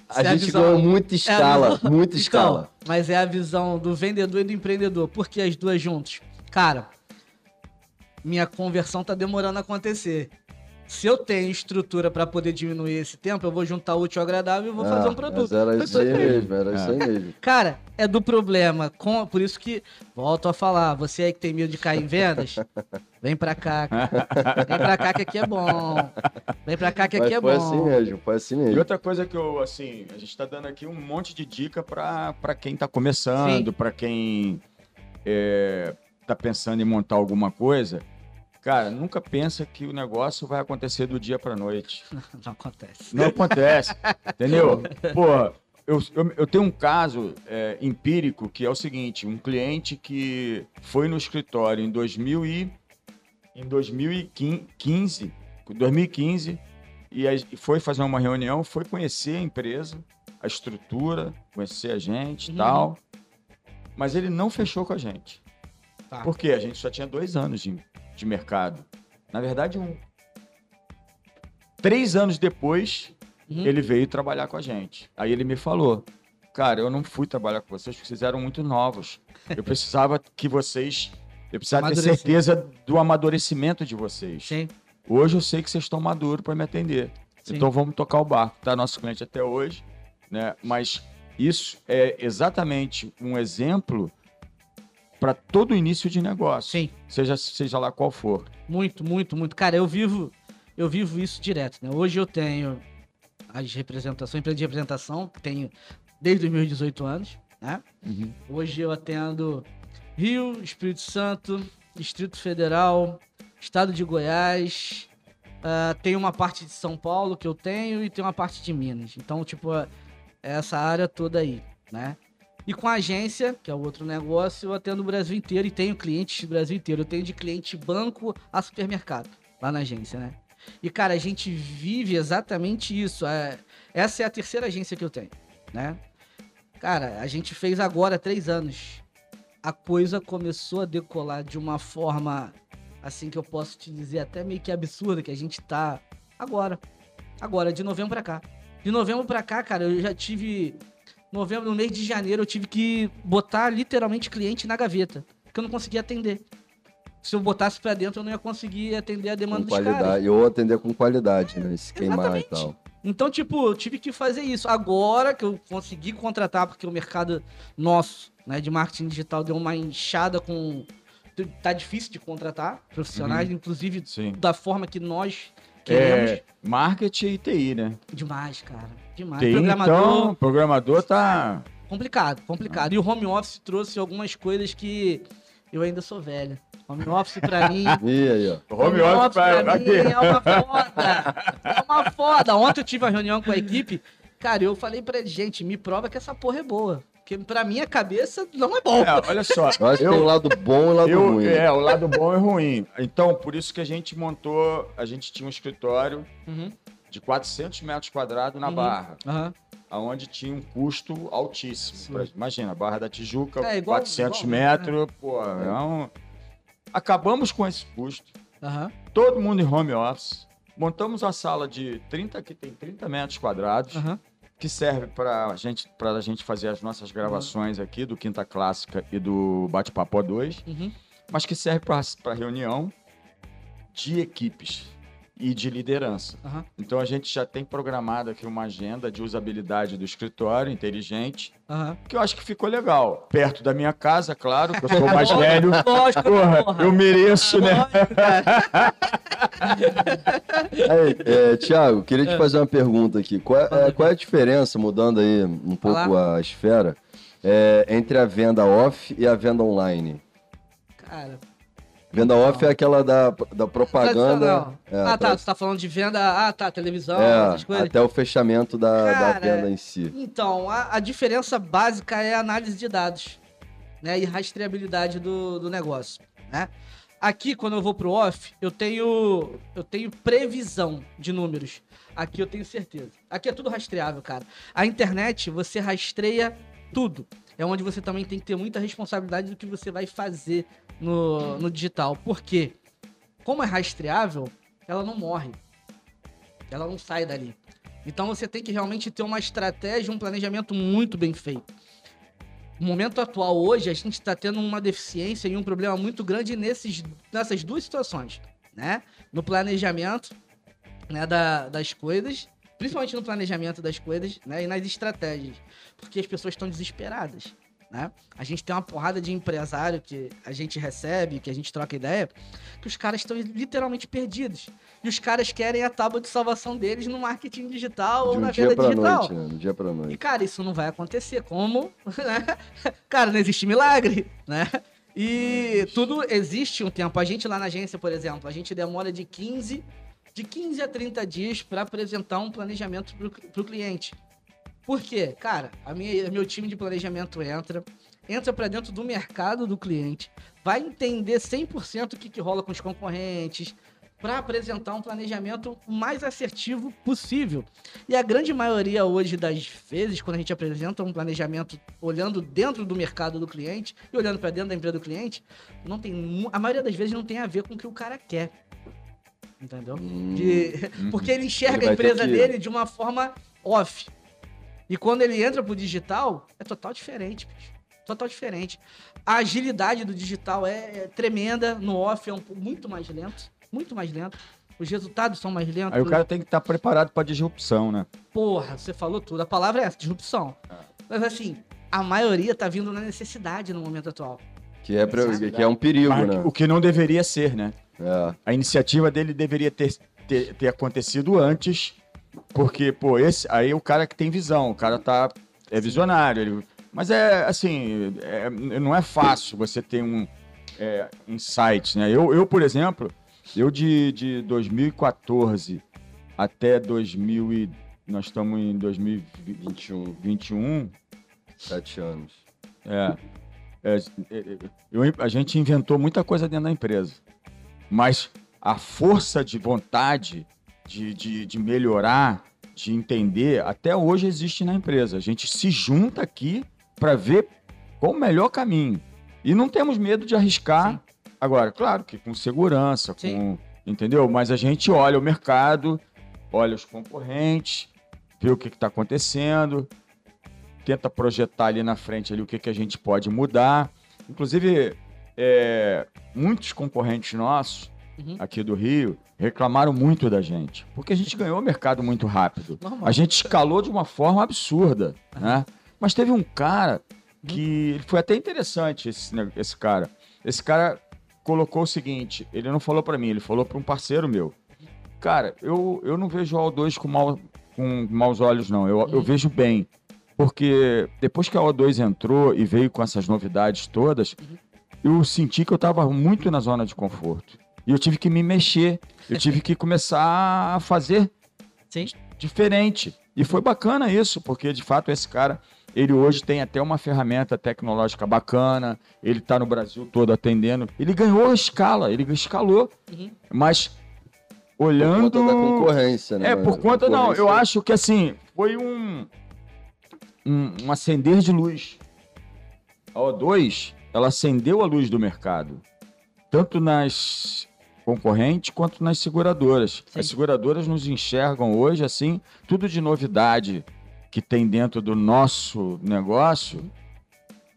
B: a
C: Se a
B: gente
C: visão-
B: ganhou muita
C: É a
B: escala,
C: visão-
B: muita escala.
C: Então, mas é a visão do vendedor e do empreendedor. Por que as duas juntas? Cara, minha conversão tá demorando a acontecer. Se eu tenho estrutura para poder diminuir esse tempo, eu vou juntar útil ao agradável e vou fazer
B: Ah,
C: um produto.
B: Mas era
C: Foi
B: isso aí mesmo, era isso aí mesmo.
C: Cara, é do problema. Com, por isso que, volto a falar, você aí que tem medo de cair em vendas, vem pra cá. Vem pra cá que aqui é bom. Vem pra cá que aqui
B: Mas
C: é
B: foi
C: bom.
B: assim mesmo, foi assim
A: E
B: mesmo.
A: outra coisa que eu, assim, a gente tá dando aqui um monte de dica para quem tá começando, para quem é, tá pensando em montar alguma coisa. Cara, nunca pensa que o negócio vai acontecer do dia para noite.
C: Não acontece.
A: Não acontece, entendeu? Porra, eu, eu, eu tenho um caso é, empírico que é o seguinte: um cliente que foi no escritório em 2000 e, em 2015, 2015 e aí foi fazer uma reunião, foi conhecer a empresa, a estrutura, conhecer a gente e
C: Uhum.
A: tal, mas ele não fechou com a gente.
C: Tá.
A: Por quê? A gente só tinha dois anos de, de mercado. Na verdade, um. Três anos depois,
C: Uhum.
A: ele veio trabalhar com a gente. Aí ele me falou: Cara, eu não fui trabalhar com vocês porque vocês eram muito novos. Eu precisava que vocês. Eu precisava ter certeza do amadurecimento de vocês.
C: Sim,
A: Hoje eu sei que vocês estão maduros para me atender.
C: sim.
A: Então vamos tocar o barco. Tá nosso cliente até hoje, né? Mas isso é exatamente um exemplo para todo início de negócio,
C: Sim.
A: seja seja lá qual for.
C: Muito, muito, muito. Cara, eu vivo, eu vivo isso direto, né? Hoje eu tenho as representações, empresa de representação, que tenho desde os meus 18 anos, né? Hoje eu atendo Rio, Espírito Santo, Distrito Federal, Estado de Goiás, ah, tem uma parte de São Paulo que eu tenho e tem uma parte de Minas. Então, tipo, é essa área toda aí, né? E com a agência, que é o outro negócio, eu atendo o Brasil inteiro e tenho clientes do Brasil inteiro. Eu tenho de cliente banco a supermercado, lá na agência, né? E, cara, a gente vive exatamente isso. É, essa é a terceira agência que eu tenho, né? Cara, a gente fez agora três anos. A coisa começou a decolar de uma forma, assim, que eu posso te dizer até meio que absurda, que a gente tá agora. Agora, de novembro pra cá. De novembro pra cá, cara, eu já tive. Novembro, no mês de janeiro, eu tive que botar literalmente cliente na gaveta. Porque eu não conseguia atender. Se eu botasse pra dentro, eu não ia conseguir atender a demanda
B: Com
C: dos caras.
B: qualidade. Ou atender com qualidade, né? Se queimar e tal.
C: Então, tipo, eu tive que fazer isso. Agora que eu consegui contratar, porque o mercado nosso, né, de marketing digital deu uma inchada com. Tá difícil de contratar profissionais, inclusive
A: Sim.
C: da forma que nós queremos.
A: É, marketing e TI, né?
C: Demais, cara. Demais.
A: TI,
C: Programador,
A: então, programador tá.
C: complicado, complicado. E o home office trouxe algumas coisas que eu ainda sou velho. Home office pra mim.
B: E aí, ó.
A: Home office
C: pra
A: pra
C: mim
A: aqui.
C: é uma foda. É uma foda. Ontem eu tive uma reunião com a equipe. Cara, eu falei pra ele, gente, me prova que essa porra é boa. Porque pra minha cabeça não é bom.
A: É, olha só.
B: Eu acho que tem o lado bom e o lado
A: eu-
B: ruim.
A: É, o lado bom e ruim. Então, por isso que a gente montou, a gente tinha um escritório
C: Uhum.
A: de 400 metros quadrados na
C: Uhum.
A: Barra,
C: Aham.
A: onde tinha um custo altíssimo.
C: Sim.
A: Pra- Imagina, Barra da Tijuca,
C: É, igual-
A: 400
C: igual,
A: metros, pô, é um... Acabamos com esse custo. Todo mundo em home office. Montamos uma sala de 30, que tem 30 metros quadrados. Que serve para gente, a gente fazer as nossas gravações aqui do Quinta Clássica e do Bate-Papo A2,
C: Uhum.
A: mas que serve para reunião de equipes e de liderança.
C: Aham.
A: Então a gente já tem programado aqui uma agenda de usabilidade do escritório inteligente,
C: Aham.
A: que eu acho que ficou legal. Perto da minha casa, claro, que eu sou mais velho.
C: Lógico,
A: Porra,
C: porra.
A: eu mereço, né?
B: É, Tiago, queria te
C: É.
B: fazer uma pergunta aqui. Qual é, qual é a diferença, mudando aí um pouco
C: Fala.
B: a esfera, é, entre a venda off e a venda online?
C: Cara,
B: Venda off é aquela da, da propaganda. é,
C: ah, tá. Você tá falando de venda. Ah, tá. Televisão,
B: é,
C: essas coisas.
B: até o fechamento da, da
C: Cara,
B: venda em si.
C: Então, a, a diferença básica é a análise de dados, né? E rastreabilidade do, do negócio, né? Aqui, quando eu vou pro off, eu tenho, eu tenho previsão de números. Aqui eu tenho certeza. Aqui é tudo rastreável, cara. A internet, você rastreia tudo. É onde você também tem que ter muita responsabilidade do que você vai fazer no, no digital. Por quê? Como é rastreável, ela não morre. Ela não sai dali. Então você tem que realmente ter uma estratégia, um planejamento muito bem feito. No momento atual, hoje, a gente está tendo uma deficiência e um problema muito grande nesses, nessas duas situações, né? No planejamento né, da- das coisas, principalmente no planejamento das coisas, né? E nas estratégias, porque as pessoas estão desesperadas, né? A gente tem uma porrada de empresário que a gente recebe, que a gente troca ideia, que os caras estão literalmente perdidos. E os caras querem a tábua de salvação deles no marketing digital ou
B: De um
C: na
B: dia
C: venda
B: pra
C: digital.
B: noite, né? Dia pra
C: E,
B: noite.
C: cara, isso não vai acontecer. Como? né? cara, não existe milagre, né? E tudo existe um tempo. A gente lá na agência, por exemplo, a gente demora de 15, de 15 a 30 dias para apresentar um planejamento para o cliente. Por quê? Cara, a minha, meu time de planejamento entra, entra para dentro do mercado do cliente, vai entender 100% o que, que rola com os concorrentes, para apresentar um planejamento mais assertivo possível. E a grande maioria hoje das vezes, quando a gente apresenta um planejamento olhando dentro do mercado do cliente e olhando para dentro da empresa do cliente, não tem, a maioria das vezes não tem a ver com o que o cara quer. Entendeu?
B: Hum,
C: De- porque ele enxerga
B: Ele
C: a empresa dele de uma forma off. E quando ele entra pro digital, é total diferente, bicho. Total diferente. A agilidade do digital é, é tremenda, no off é um muito mais lento, muito mais lento. Os resultados são mais lentos.
A: Aí o cara tem que estar preparado para disrupção, né?
C: Porra, você falou tudo. A palavra é essa, disrupção. Mas assim, a maioria tá vindo na necessidade no momento atual.
B: que, é pra- que é um perigo,
A: Mas
B: né?
A: O que não deveria ser, né?
B: É.
A: A iniciativa dele deveria ter, ter, ter acontecido antes, porque, pô, esse aí é o cara que tem visão, o cara tá é visionário. ele- mas é assim, é- não é fácil você ter um é, insight, né? Eu, eu, por exemplo, eu de, de 2014 até 2000 e nós estamos em 2021, 21,
B: Sete anos.
A: é, é, é, eu- a gente inventou muita coisa dentro da empresa. Mas a força de vontade de, de, de melhorar, de entender, até hoje existe na empresa. A gente se junta aqui para ver qual o melhor caminho. E não temos medo de arriscar. Agora, claro que com segurança, com.
C: Sim.
A: Entendeu? Mas a gente olha o mercado, olha os concorrentes, vê o que está acontecendo, tenta projetar ali na frente ali o que, que a gente pode mudar. Inclusive, é, muitos concorrentes nossos
C: Uhum.
A: aqui do Rio reclamaram muito da gente, porque a gente ganhou o mercado muito rápido.
C: Normal.
A: A gente escalou de uma forma absurda, né? Mas teve um cara que ele foi até interessante esse, esse cara. Esse cara colocou o seguinte, ele não falou pra mim, ele falou pra um parceiro meu. Cara, eu, eu não vejo o O2 com, mal, com maus olhos, não. Eu, eu
C: Uhum.
A: vejo bem. Porque depois que a O2 entrou e veio com essas novidades todas, eu senti que eu estava muito na zona de conforto. E eu tive que me mexer. Eu tive que começar a fazer
C: Sim.
A: diferente. E foi bacana isso, porque de fato esse cara Ele hoje tem até uma ferramenta tecnológica bacana, ele está no Brasil todo atendendo. Ele ganhou a escala, ele escalou,
C: Uhum.
A: mas olhando.
B: Por conta da concorrência, né?
A: É, por conta, não. Eu acho que assim, foi um, um, um acender de luz. A O2, ela acendeu a luz do mercado. Tanto nas concorrentes quanto nas seguradoras.
C: Sim.
A: As seguradoras nos enxergam hoje, assim, tudo de novidade que tem dentro do nosso negócio.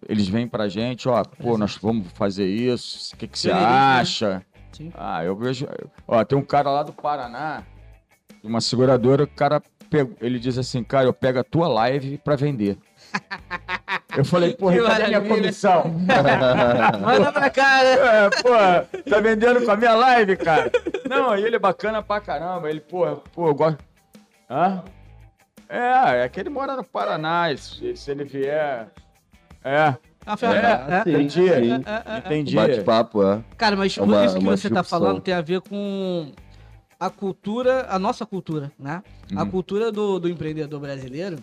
A: Eles vêm pra gente, ó, pô, nós vamos fazer isso, o que, que você
C: né?
A: acha?
C: Sim.
A: Ah, eu vejo. Ó, tem um cara lá do Paraná, uma seguradora, o cara pegou, ele diz assim, cara, eu pego a tua live pra vender. Eu falei, porra,
C: Que
A: cadê minha
C: maravilha.
A: comissão?
C: Manda pra cá, né?
A: É, pô, tá vendendo com a minha live, cara. Não, e ele é bacana pra caramba. Ele, pô, pô, eu gosto. Hã? É, é que ele mora no Paraná. e Se, se ele vier. É,
C: É uma ferramenta.
B: É,
C: é,
B: sim,
A: entendi.
C: é, é, é.
A: entendi.
B: Bate-papo, é.
C: Cara, mas
B: É uma-
C: isso que você tá falando tem a ver com a cultura, a nossa cultura, né? A
A: Uhum.
C: cultura do, do empreendedor brasileiro.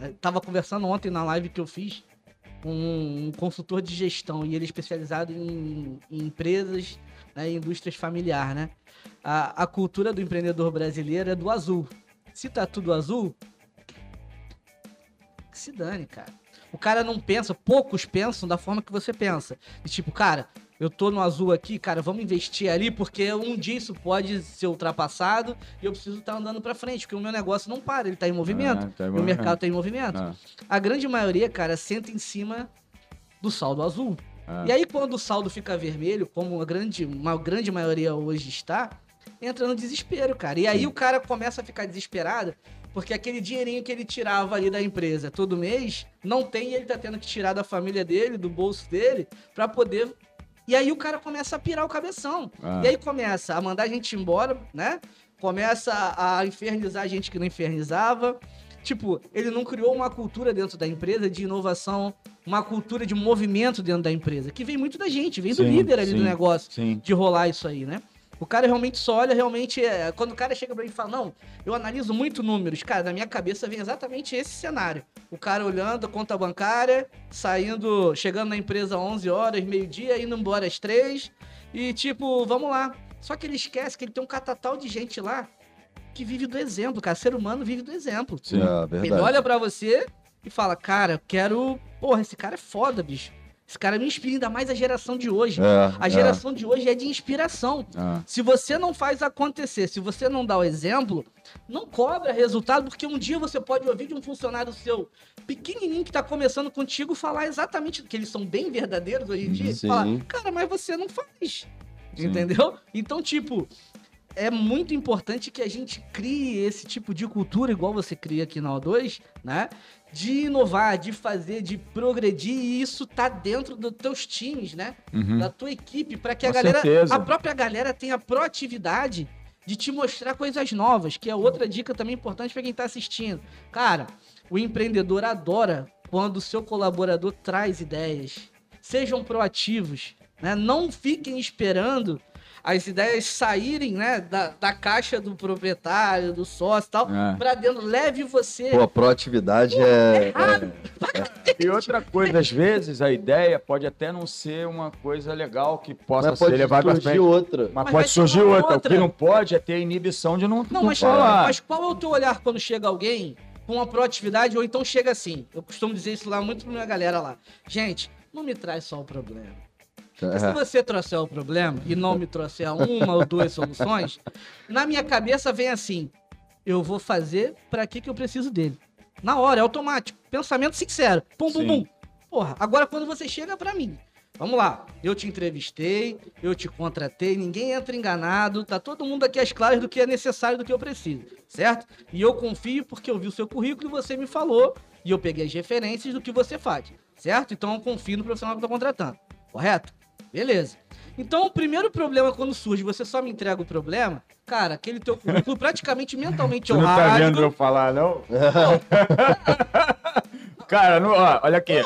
C: Eu tava conversando ontem na live que eu fiz com um consultor de gestão e ele é especializado em, em empresas né, indústrias familiares, né? A, a cultura do empreendedor brasileiro é do azul. Se tá tudo azul, se dane, cara. O cara não pensa, poucos pensam da forma que você pensa. E tipo, cara, eu tô no azul aqui, cara, vamos investir ali, porque um dia isso pode ser ultrapassado e eu preciso estar andando pra frente, porque o meu negócio não para, ele tá em movimento.
A: Ah, tá em
C: o mercado tá em movimento.
A: Ah,
C: A grande maioria, cara, senta em cima do saldo azul.
A: ah.
C: E aí, quando o saldo fica vermelho, como a grande, uma grande maioria hoje está, entra no desespero, cara. E aí o cara começa a ficar desesperado, porque aquele dinheirinho que ele tirava ali da empresa todo mês, não tem e ele tá tendo que tirar da família dele, do bolso dele, pra poder. E aí o cara começa a pirar o cabeção.
A: Ah.
C: E aí começa a mandar a gente embora, né? Começa a infernizar a gente que não infernizava. Tipo, ele não criou uma cultura dentro da empresa de inovação, uma cultura de movimento dentro da empresa, que vem muito da gente, vem do
A: Sim,
C: líder ali do
A: sim.
C: negócio,
A: Sim.
C: de rolar isso aí, né? O cara realmente só olha, realmente. é, Quando o cara chega pra mim e fala, não, eu analiso muito números. Cara, na minha cabeça vem exatamente esse cenário. O cara olhando a conta bancária, saindo, chegando na empresa às 11 horas, meio-dia, indo embora às 3. E tipo, vamos lá. Só que ele esquece que ele tem um catatal de gente lá que vive do exemplo, cara. Ser humano vive do exemplo.
A: Sim.
B: É, verdade.
C: Ele olha pra você e fala, cara, eu quero. Porra, esse cara é foda, bicho. Esse cara me inspira ainda mais a geração de hoje.
B: É,
C: A
B: é.
C: geração de hoje é de inspiração.
A: Ah.
C: Se você não faz acontecer, se você não dá o exemplo, não cobra resultado, porque um dia você pode ouvir de um funcionário seu pequenininho que tá começando contigo falar exatamente que eles são bem verdadeiros hoje em dia.
B: Sim.
C: Falar, cara, mas você não faz.
A: Sim.
C: Entendeu? Então, tipo, é muito importante que a gente crie esse tipo de cultura, igual você cria aqui na O2, né? De inovar, de fazer, de progredir, e isso tá dentro dos teus times, né?
A: Uhum.
C: da tua equipe, para que a
A: Com
C: galera,
A: certeza.
C: a própria galera tenha proatividade de te mostrar coisas novas, que é outra dica também importante para quem tá assistindo. Cara, o empreendedor adora quando o seu colaborador traz ideias. Sejam proativos, né? Não fiquem esperando as ideias saírem, né, da, da caixa do proprietário, do sócio e tal,
A: É.
C: pra dentro. Leve você.
B: Pô, a proatividade é.
C: errado.
A: E outra coisa, às vezes a ideia pode até não ser uma coisa legal que possa
B: Mas
A: ser levada
B: surgir
A: frente.
B: outra.
A: Mas,
C: Mas
A: pode surgir
C: uma
A: outra. O
C: outra.
A: que não pode é ter a inibição de não,
C: Não,
A: não
C: mas,
A: falar.
C: mas qual é o teu olhar quando chega alguém com uma proatividade ou então chega assim? Eu costumo dizer isso lá muito pra minha galera lá. Gente, não me traz só o problema. Porque Se você trouxer o problema e não me trouxer uma ou duas soluções, na minha cabeça vem assim: eu vou fazer pra que que eu preciso dele. Na hora, é automático. Pensamento sincero. Pum, pum, pum. Porra, agora quando você chega pra mim, vamos lá. Eu te entrevistei, eu te contratei, ninguém entra enganado, tá todo mundo aqui às claras do que é necessário, do que eu preciso, certo? E eu confio porque eu vi o seu currículo e você me falou, e eu peguei as referências do que você faz, certo? Então eu confio no profissional que eu tô contratando, correto? Beleza. Então, o primeiro problema quando surge, você só me entrega o problema, cara, aquele teu currículo praticamente mentalmente
A: Você não tá
C: honrado.
A: vendo eu falar, não? Cara, não, ó, olha aqui.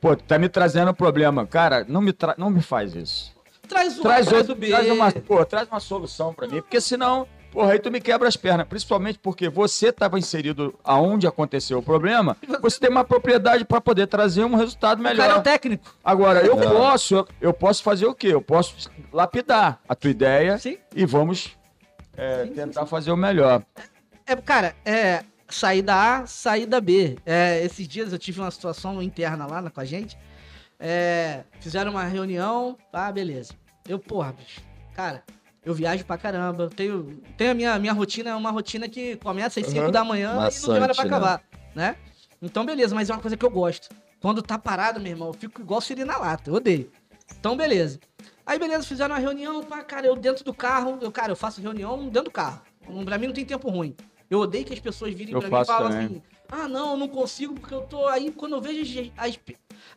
A: Pô, tu tá me trazendo problema. Cara, não me, tra... não me faz isso.
C: Traz A,
A: Traz,
C: traz
A: outro, traz, uma, pô, traz uma solução pra mim, porque senão Porra, aí tu me quebra as pernas, principalmente porque você estava inserido aonde aconteceu o problema, você tem uma propriedade para poder trazer um resultado
C: O cara é
A: melhor.
C: o técnico.
A: Agora, eu
B: É.
A: posso, eu posso fazer o quê? Eu posso lapidar a tua ideia
C: Sim.
A: e vamos é,
C: Sim, sim,
A: tentar fazer o melhor.
C: É, cara, é saída A, saída B. É, esses dias eu tive uma situação interna lá na- com a gente. É, fizeram uma reunião, ah, beleza. Eu, porra, bicho, cara, eu viajo pra caramba. Tenho, tenho a minha, minha rotina, é uma rotina que começa às 5
A: Uhum.
C: da manhã e não tem hora pra
B: Maçante, né?
C: acabar, né? Então, beleza, mas é uma coisa que eu gosto. Quando tá parado, meu irmão, eu fico igual siri na lata, eu odeio. Então, beleza. Aí, beleza, fizeram uma reunião, pá, cara, eu dentro do carro, eu, cara, eu faço reunião dentro do carro. Pra mim não tem tempo ruim. Eu odeio que as pessoas virem
A: Eu
C: pra mim e falam
A: também.
C: assim, ah, não, eu não consigo porque eu tô aí, quando eu vejo as, as,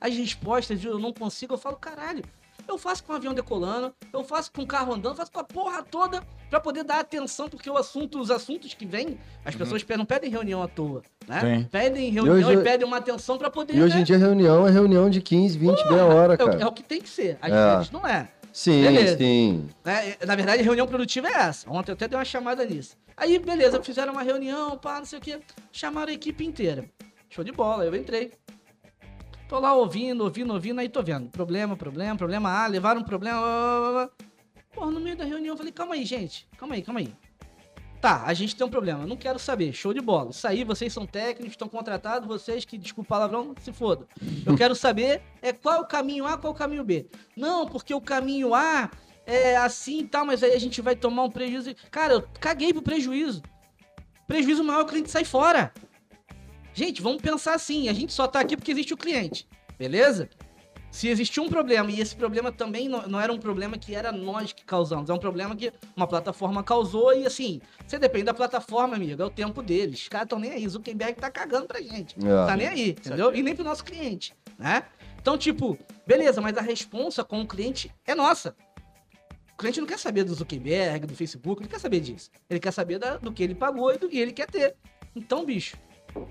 C: as respostas eu não consigo, eu falo, caralho, eu faço com o avião decolando, eu faço com o carro andando, faço com a porra toda pra poder dar atenção, porque o assunto, os assuntos que vêm, as pessoas pe- não pedem reunião à toa, né?
A: Sim.
C: Pedem reunião e,
B: hoje-
C: pedem uma atenção pra poder,
B: E hoje
C: né?
B: em dia reunião é reunião de 15, 20, meia hora,
C: é, o, é
B: cara.
C: o que tem que ser, às
B: É.
C: vezes não é.
B: Sim,
C: Beleza.
B: sim.
C: né? Na verdade, reunião produtiva é essa. Ontem eu até dei uma chamada nisso. Aí, beleza, fizeram uma reunião, pá, não sei o quê. Chamaram a equipe inteira. Show de bola, eu entrei. Tô lá ouvindo, ouvindo, ouvindo, aí tô vendo. Problema, problema, problema A, levaram um problema. Blá, blá, blá. Porra, no meio da reunião eu falei, calma aí, gente. Calma aí, calma aí. Tá, a gente tem um problema. Não quero saber. Show de bola. Isso aí, vocês são técnicos, estão contratados, vocês que, desculpa o palavrão, se foda. Eu quero saber é qual o caminho A, qual o caminho B. Não, porque o caminho A é assim e tal, mas aí a gente vai tomar um prejuízo. Cara, eu caguei pro prejuízo. Prejuízo maior, o cliente sai fora. Gente, vamos pensar assim. A gente só tá aqui porque existe o cliente. Beleza? Se existia um problema, e esse problema também não, não era um problema que era nós que causamos, é um problema que uma plataforma causou, e assim, você depende da plataforma, amigo, é o tempo deles. Os caras estão nem aí, Zuckerberg tá cagando pra gente.
B: É.
C: Tá nem aí, entendeu? E nem pro nosso cliente, né? Então, tipo, beleza, mas a responsa com o cliente é nossa. O cliente não quer saber do Zuckerberg, do Facebook, ele quer saber disso. Ele quer saber da- do que ele pagou e do que ele quer ter. Então, bicho,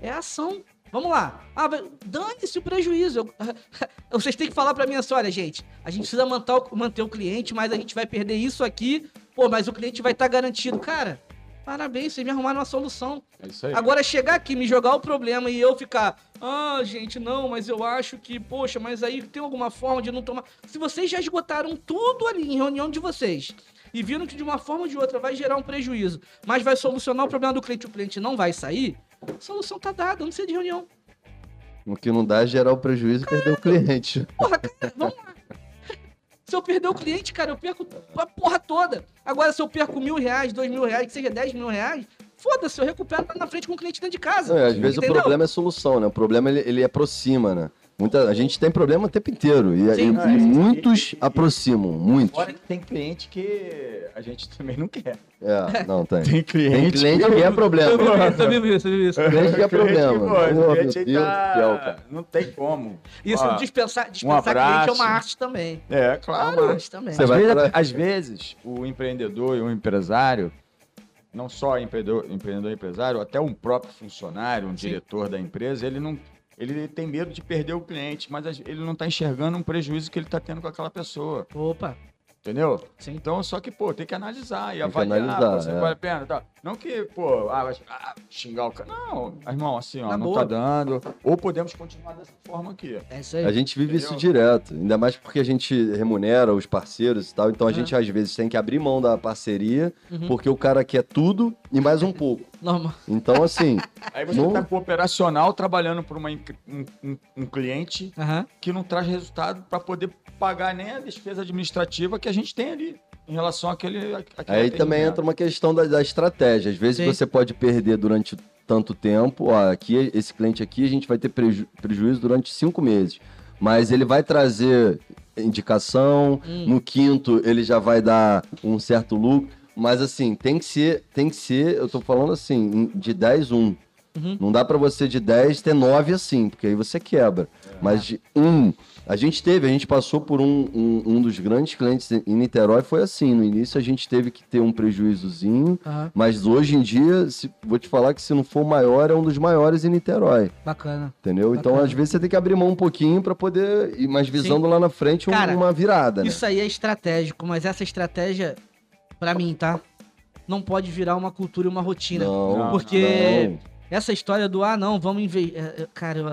C: é ação. Vamos lá. Ah, dane-se o prejuízo. Eu- vocês têm que falar pra mim assim, olha, gente, a gente precisa manter o, manter o cliente, mas a gente vai perder isso aqui. Pô, mas o cliente vai estar garantido. Cara, parabéns, vocês me arrumaram uma solução.
A: É isso aí.
C: Agora chegar aqui, me jogar o problema e eu ficar, ah, gente, não, mas eu acho que, poxa, mas aí tem alguma forma de não tomar. Se vocês já esgotaram tudo ali em reunião de vocês e viram que de uma forma ou de outra vai gerar um prejuízo, mas vai solucionar o problema do cliente, o cliente não vai sair, a solução tá dada, não precisa de reunião.
B: O que não dá é gerar o prejuízo e perder o cliente.
C: Porra, cara, vamos lá. Se eu perder o cliente, cara, eu perco a porra toda. Agora, se eu perco mil reais, dois mil reais, que seja dez mil reais, foda-se, eu recupero lá na frente com o cliente dentro de casa.
B: E às vezes
C: Entendeu?
B: o problema é solução, né? O problema ele, ele aproxima, né? Muita, a gente tem problema o tempo inteiro. E,
C: Sim.
B: e- e
A: é.
B: muitos
A: E- e-
B: aproximam, muitos.
A: Fora que tem cliente que a gente também não quer.
B: É, não, tem.
A: Tem
B: Tem
A: cliente,
B: cliente que é problema.
C: Eu vivo isso, eu vivo isso.
B: Cliente que é problema.
A: pô,
B: Oh,
A: cliente
B: Deus
A: tá-
B: do céu, cara.
A: Não tem como.
C: Isso,
A: Ó,
C: dispensar, dispensar
A: abraço.
C: cliente é uma arte também.
A: É,
C: É
A: claro.
C: uma arte também.
B: Você
A: Às
B: vai
A: vezes,
B: pra-
A: às vezes, o empreendedor e o empresário, não só empreendedor, empreendedor e empresário, até um próprio funcionário, um
C: Sim.
A: diretor da empresa, ele não. Ele tem medo de perder o cliente, mas as- ele não está enxergando um prejuízo que ele está tendo com aquela pessoa.
C: Opa,
A: Entendeu?
C: sim.
A: Então, só que, pô, tem que analisar e
B: Tem que
A: avaliar
B: analisar,
A: se
B: é.
A: vale a pena. Tá? Não que, pô, ah, vai ah, xingar o cara. Não, irmão, assim, ó,
C: Na
A: não
C: boa.
A: tá dando. Ou podemos continuar dessa forma aqui.
C: É isso aí.
B: A gente vive isso
A: Entendeu?
B: direto, ainda mais porque a gente remunera os parceiros e tal, então a
C: É.
B: gente às vezes tem que abrir mão da parceria,
C: Uhum.
B: porque o cara quer tudo e mais um pouco.
C: Normal.
B: Então, assim,
A: Aí você
B: Não.
A: tá com o operacional trabalhando para um, um, um cliente
C: Aham.
A: que não traz resultado para poder pagar nem a despesa administrativa que a gente tem ali em relação àquele. àquele
B: aí também entra uma questão da, da estratégia. Às vezes
C: Sim.
B: você pode perder durante tanto tempo, ó, aqui, esse cliente aqui, a gente vai ter preju- prejuízo durante cinco meses. Mas ele vai trazer indicação,
C: Hum.
B: no quinto ele já vai dar um certo lucro. Mas assim, tem que ser, tem que ser, eu tô falando assim, de 10, 1.
C: Uhum.
B: Não dá pra você de 10 ter 9 assim, porque aí você quebra. Mas de 1, a gente teve, a gente passou por um, um, um dos grandes clientes em Niterói, foi assim. No início a gente teve que ter um prejuízozinho,
C: Aham.
B: mas hoje em dia, se- vou te falar que se não for o maior, é um dos maiores em Niterói,
C: Bacana.
B: entendeu? Então
C: Bacana.
B: às vezes você tem que abrir mão um pouquinho pra poder ir mais visando lá na frente um-
C: Cara,
B: uma virada, né?
C: Isso aí é estratégico, mas essa estratégia, pra mim, tá? não pode virar uma cultura e uma rotina.
B: Não,
C: porque
B: não.
C: essa história do, ah, não, vamos investir. Cara, eu,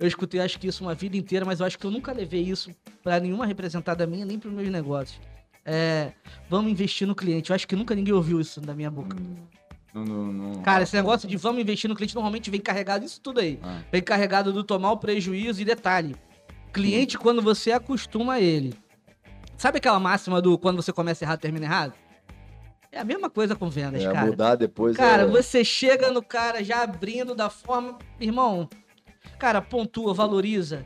C: eu escutei acho que isso uma vida inteira, mas eu acho que eu nunca levei isso pra nenhuma representada minha, nem pros meus negócios. É, vamos investir no cliente. Eu acho que nunca ninguém ouviu isso da minha boca.
A: Não, não, não.
C: Cara, esse negócio de vamos investir no cliente normalmente vem carregado isso tudo aí.
A: Ah.
C: Vem carregado do tomar o prejuízo e detalhe. Cliente, quando você acostuma a ele. Sabe aquela máxima do quando você começa errado, termina errado? É a mesma coisa com vendas,
B: É,
C: cara.
B: mudar depois
C: Cara,
B: é...
C: você chega no cara já abrindo da forma. Irmão, cara, pontua, valoriza.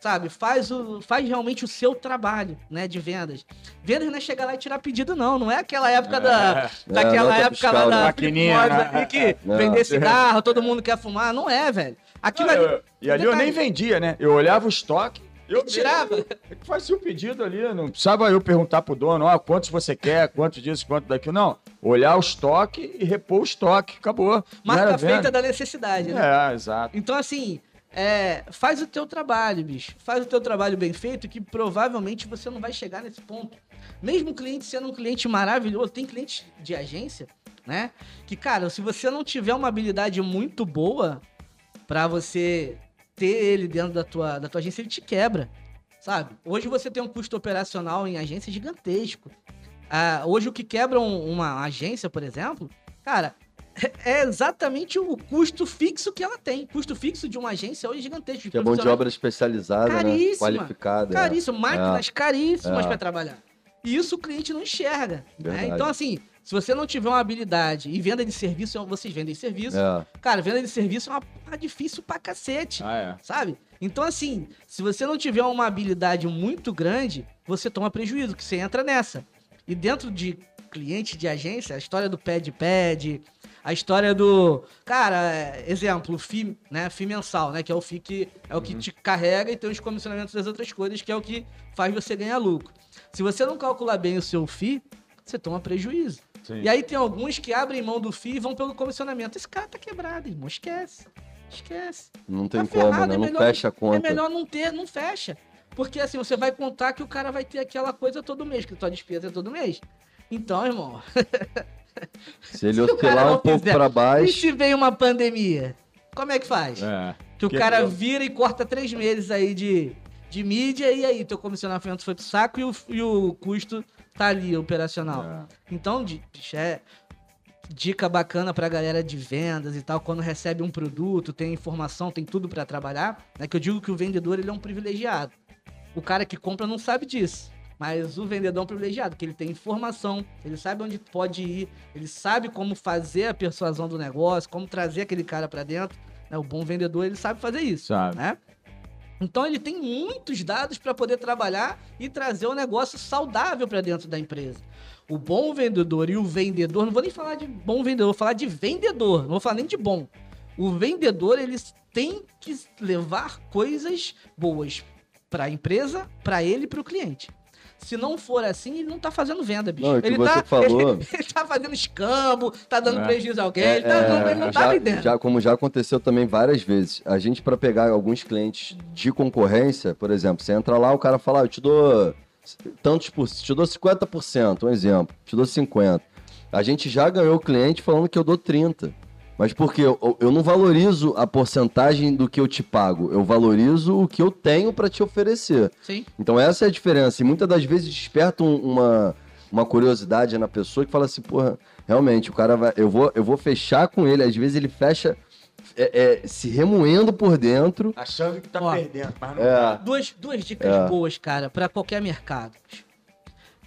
C: Sabe? Faz, o, faz realmente o seu trabalho, né? De vendas. Vendas não é chegar lá e tirar pedido, não. Não é aquela época da. Daquela
B: nota
C: época
B: fiscal,
C: lá da
A: Maquininha, né?
C: ali que
B: Não.
C: vender cigarro, todo mundo quer fumar. Não é, velho. Aquilo
A: Não,
C: ali.
A: eu- e ali eu nem vendia, né? Eu olhava o estoque, eu
C: Tirava.
A: Eu fazia o pedido ali, não precisava eu perguntar pro dono, ó, quantos você quer, quanto disso, quanto daquilo. Não, olhar o estoque e repor o estoque, acabou.
C: Marca feita
A: venda.
C: da necessidade, né?
A: É, exato.
C: Então, assim, é, faz o teu trabalho, bicho. Faz o teu trabalho bem feito, que provavelmente você não vai chegar nesse ponto. Mesmo o cliente sendo um cliente maravilhoso, tem cliente de agência, né? Que, cara, se você não tiver uma habilidade muito boa pra você ter ele dentro da tua, da tua agência, ele te quebra, sabe? Hoje você tem um custo operacional em agência gigantesco. Ah, hoje o que quebra um- uma agência, por exemplo, cara, é exatamente o custo fixo que ela tem. Custo fixo de uma agência hoje é gigantesco.
B: Que é mão de obra especializada, né? Qualificada. é.
C: Caríssimo, máquinas caríssimas
B: É.
C: para trabalhar. E isso o cliente não enxerga. né? Então, assim, se você não tiver uma habilidade e venda de serviço, vocês vendem serviço.
B: É.
C: Cara, venda de serviço é uma porra difícil pra cacete
A: Ah, é.
C: sabe? Então, assim, se você não tiver uma habilidade muito grande, você toma prejuízo, que você entra nessa. E dentro de cliente de agência, a história do pad pad, a história do. Cara, é, exemplo, o FII, né? FII mensal, né? Que é o FII que é o que te carrega e tem os comissionamentos das outras coisas, que é o que faz você ganhar lucro. Se você não calcular bem o seu FII, você toma prejuízo.
A: Sim.
C: E aí tem alguns que abrem mão do FII e vão pelo comissionamento. Esse cara tá quebrado, irmão. Esquece. Esquece.
B: Não tem
C: Tá
B: como,
C: ferrado,
B: né?
C: é
B: Não
C: melhor-
B: fecha a conta.
C: É melhor não ter, não fecha. Porque assim, você vai contar que o cara vai ter aquela coisa todo mês, que tua despesa é todo mês. Então, irmão,
B: Se ele oscilar
C: não
B: um pouco pra
C: e
B: baixo.
C: se vem uma pandemia? Como é que faz?
A: É.
C: Que o
A: Que-
C: cara vira e corta três meses aí de, de mídia e aí teu comissionamento foi pro saco e o, e o custo tá ali, operacional.
A: É.
C: Então, bicho, é dica bacana pra galera de vendas e tal, quando recebe um produto, tem informação, tem tudo pra trabalhar, né? Que eu digo que o vendedor, ele é um privilegiado. O cara que compra não sabe disso. Mas o vendedor é um privilegiado, que ele tem informação, ele sabe onde pode ir, ele sabe como fazer a persuasão do negócio, como trazer aquele cara pra dentro. né? O bom vendedor, ele sabe fazer isso
A: Sabe.
C: né? Então ele tem muitos dados para poder trabalhar e trazer um negócio saudável para dentro da empresa. O bom vendedor e o vendedor, não vou nem falar de bom vendedor, vou falar de vendedor, não vou falar nem de bom. O vendedor, eles têm que levar coisas boas para a empresa, para ele e para o cliente. Se não for assim, ele não tá fazendo venda, bicho.
B: Não, é
C: ele,
B: você
C: tá,
B: falou-
C: ele, ele tá fazendo escambo, tá dando
A: É.
C: prejuízo a alguém,
B: É,
C: ele, tá, não, ele não tá
B: já,
C: vendendo.
B: já- como já aconteceu também várias vezes. A gente, para pegar alguns clientes de concorrência, por exemplo, você entra lá, o cara fala, ah, eu te dou tantos por te dou 50%, um exemplo, te dou 50%. A gente já ganhou o cliente falando que eu dou 30%. Mas porque eu, eu não valorizo a porcentagem do que eu te pago, eu valorizo o que eu tenho para te oferecer.
C: Sim.
B: Então essa é a diferença. E muitas das vezes desperta um- uma, uma curiosidade na pessoa que fala assim, porra, realmente, o cara vai. Eu vou, eu vou fechar com ele. Às vezes ele fecha é, é, se remoendo por dentro.
A: Achando que tá
C: Ó.
A: perdendo, mas não
B: É,
C: Duas, duas dicas
B: É.
C: boas, cara, pra qualquer mercado.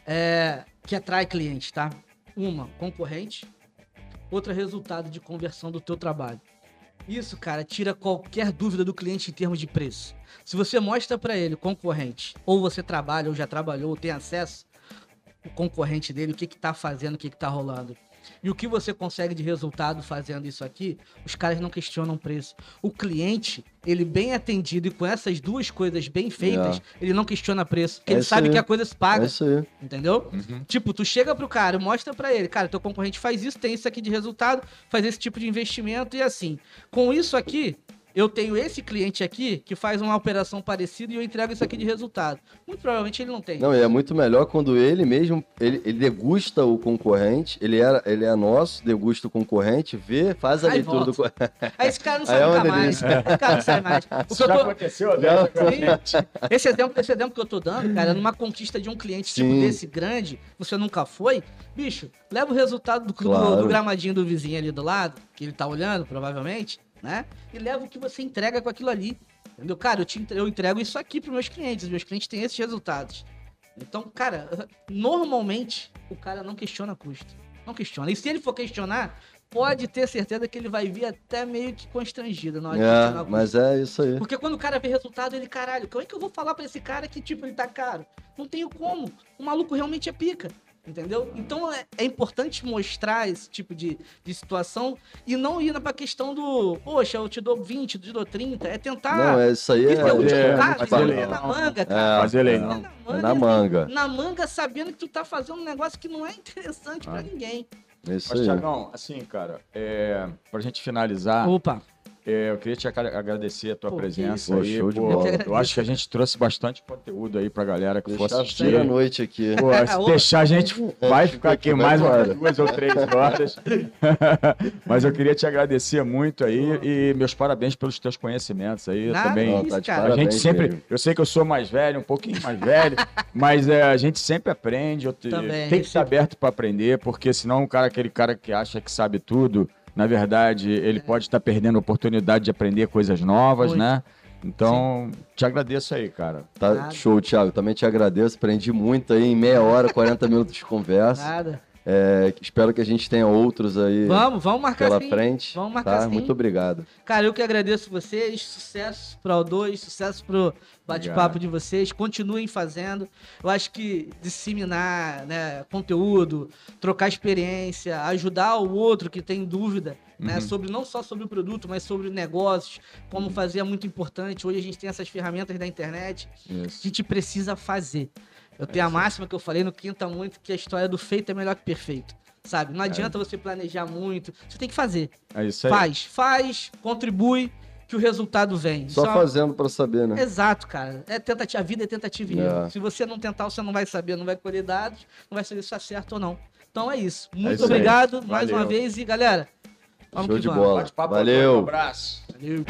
C: É, que atrai clientes, tá? Uma, concorrente. Outra, resultado de conversão do teu trabalho. Isso, cara, tira qualquer dúvida do cliente em termos de preço. Se você mostra pra ele, concorrente, ou você trabalha, ou já trabalhou, ou tem acesso, o concorrente dele, o que que tá fazendo, o que que tá rolando. E o que você consegue de resultado fazendo isso aqui, os caras não questionam preço. O cliente, ele bem atendido e com essas duas coisas bem feitas, ele não questiona preço. Porque
B: É
C: ele sabe
B: aí.
C: que a coisa se
B: é
C: paga,
B: isso aí.
C: entendeu?
A: Uhum.
C: Tipo, tu chega pro cara, mostra pra ele, cara, teu concorrente faz isso, tem isso aqui de resultado, faz esse tipo de investimento e assim. Com isso aqui, eu tenho esse cliente aqui que faz uma operação parecida e eu entrego isso aqui de resultado. Muito provavelmente ele não tem.
B: Não, e é muito melhor quando ele mesmo, ele, ele degusta o concorrente, ele, era, ele é nosso, degusta o concorrente, vê, faz a
C: Aí
B: leitura do
C: volta.
B: concorrente.
C: Aí esse cara não sai
B: é
C: nunca mais. Esse cara não sai mais. O que eu
A: Já
C: tô-
A: aconteceu, né?
C: Esse exemplo, esse exemplo que eu tô dando, cara, numa conquista de um cliente tipo
B: Sim.
C: desse grande, você nunca foi, bicho, leva o resultado do, do-
B: Claro.
C: do gramadinho do vizinho ali do lado, que ele tá olhando, provavelmente, né? E leva o que você entrega com aquilo ali. Entendeu? Cara, eu, te, eu entrego isso aqui pros meus clientes, meus clientes têm esses resultados. Então, cara, normalmente o cara não questiona custo. Não questiona. E se ele for questionar, pode ter certeza que ele vai vir até meio que constrangido na hora de
B: É,
C: custo.
B: mas é isso aí.
C: Porque quando o cara vê resultado, ele, caralho, como é que eu vou falar pra esse cara que, tipo, ele tá caro? Não tenho como. O maluco realmente é pica. Entendeu? Então é, é importante mostrar esse tipo de, de situação e não ir pra questão do, poxa, eu te dou 20, eu te dou 30. É tentar.
B: Não, é isso aí. É,
C: o último
A: é,
C: meter na manga,
B: é,
C: cara.
A: Fazer lei,
C: É
A: não.
B: é na manga.
C: Na manga, sabendo que tu tá fazendo um negócio que não é interessante pra ninguém.
B: É isso
A: Mas,
B: aí.
A: Tiagão, assim, cara, é, pra gente finalizar,
C: Opa,
A: é, eu queria te agra- agradecer a tua
C: Pô,
A: presença
B: isso.
A: aí.
B: Pô, show de
A: pô.
B: bola.
C: Eu
A: acho que a gente trouxe bastante conteúdo aí pra galera que for
B: Deixar
A: assistir.
B: a noite aqui.
A: Pô, se
C: Opa.
A: deixar, a gente vai ficar aqui mais umas duas ou três horas. Mas eu queria te agradecer muito aí e meus parabéns pelos teus conhecimentos aí.
C: Nada,
A: também.
C: isso,
B: tá
C: cara.
A: A gente sempre.
B: mesmo.
A: Eu sei que eu sou mais velho, um pouquinho mais velho, mas é, a gente sempre aprende. Eu te-
C: Também,
A: tem que estar aberto para aprender, porque senão o cara, aquele cara que acha que sabe tudo, na verdade, ele pode estar perdendo a oportunidade de aprender coisas novas,
C: Muito.
A: né? Então, te agradeço aí, cara.
B: Tá
C: Nada.
B: show, Thiago. Também te agradeço. Aprendi muito aí em meia hora, 40 minutos de conversa.
C: nada.
B: É, espero que a gente tenha outros aí
C: Vamos, vamos marcar
B: pela
C: sim.
B: frente.
C: Vamos marcar
B: tá?
C: sim.
B: Muito obrigado.
C: Cara, eu que agradeço vocês. Sucesso para o 2, sucesso pro bate-papo de vocês. Continuem fazendo. Eu acho que disseminar né, conteúdo, trocar experiência, ajudar o outro que tem dúvida. Né,
A: Uhum.
C: sobre não só sobre o produto, mas sobre negócios, como fazer é muito importante. Hoje a gente tem essas ferramentas da internet. A
A: Isso.
C: gente precisa fazer. Eu tenho a máxima que eu falei no Quinta Muito, que a história do feito é melhor que perfeito. Sabe? Não adianta você planejar muito. Você tem que fazer.
A: É isso aí.
C: Faz, faz, contribui, que o resultado vem.
B: Só
C: Isso é uma-
B: fazendo pra saber, né?
C: Exato, cara. É tentativa, a vida é tentativa e
B: É.
C: erro. Se você não tentar, você não vai saber, não vai colher dados, não vai saber se é certo ou não. Então é isso. Muito
A: isso aí.
C: obrigado mais
A: Valeu.
C: uma vez e galera, vamos
B: Show
C: que
B: de
C: vamos.
B: bola. Valeu.
A: Um abraço.
C: Valeu.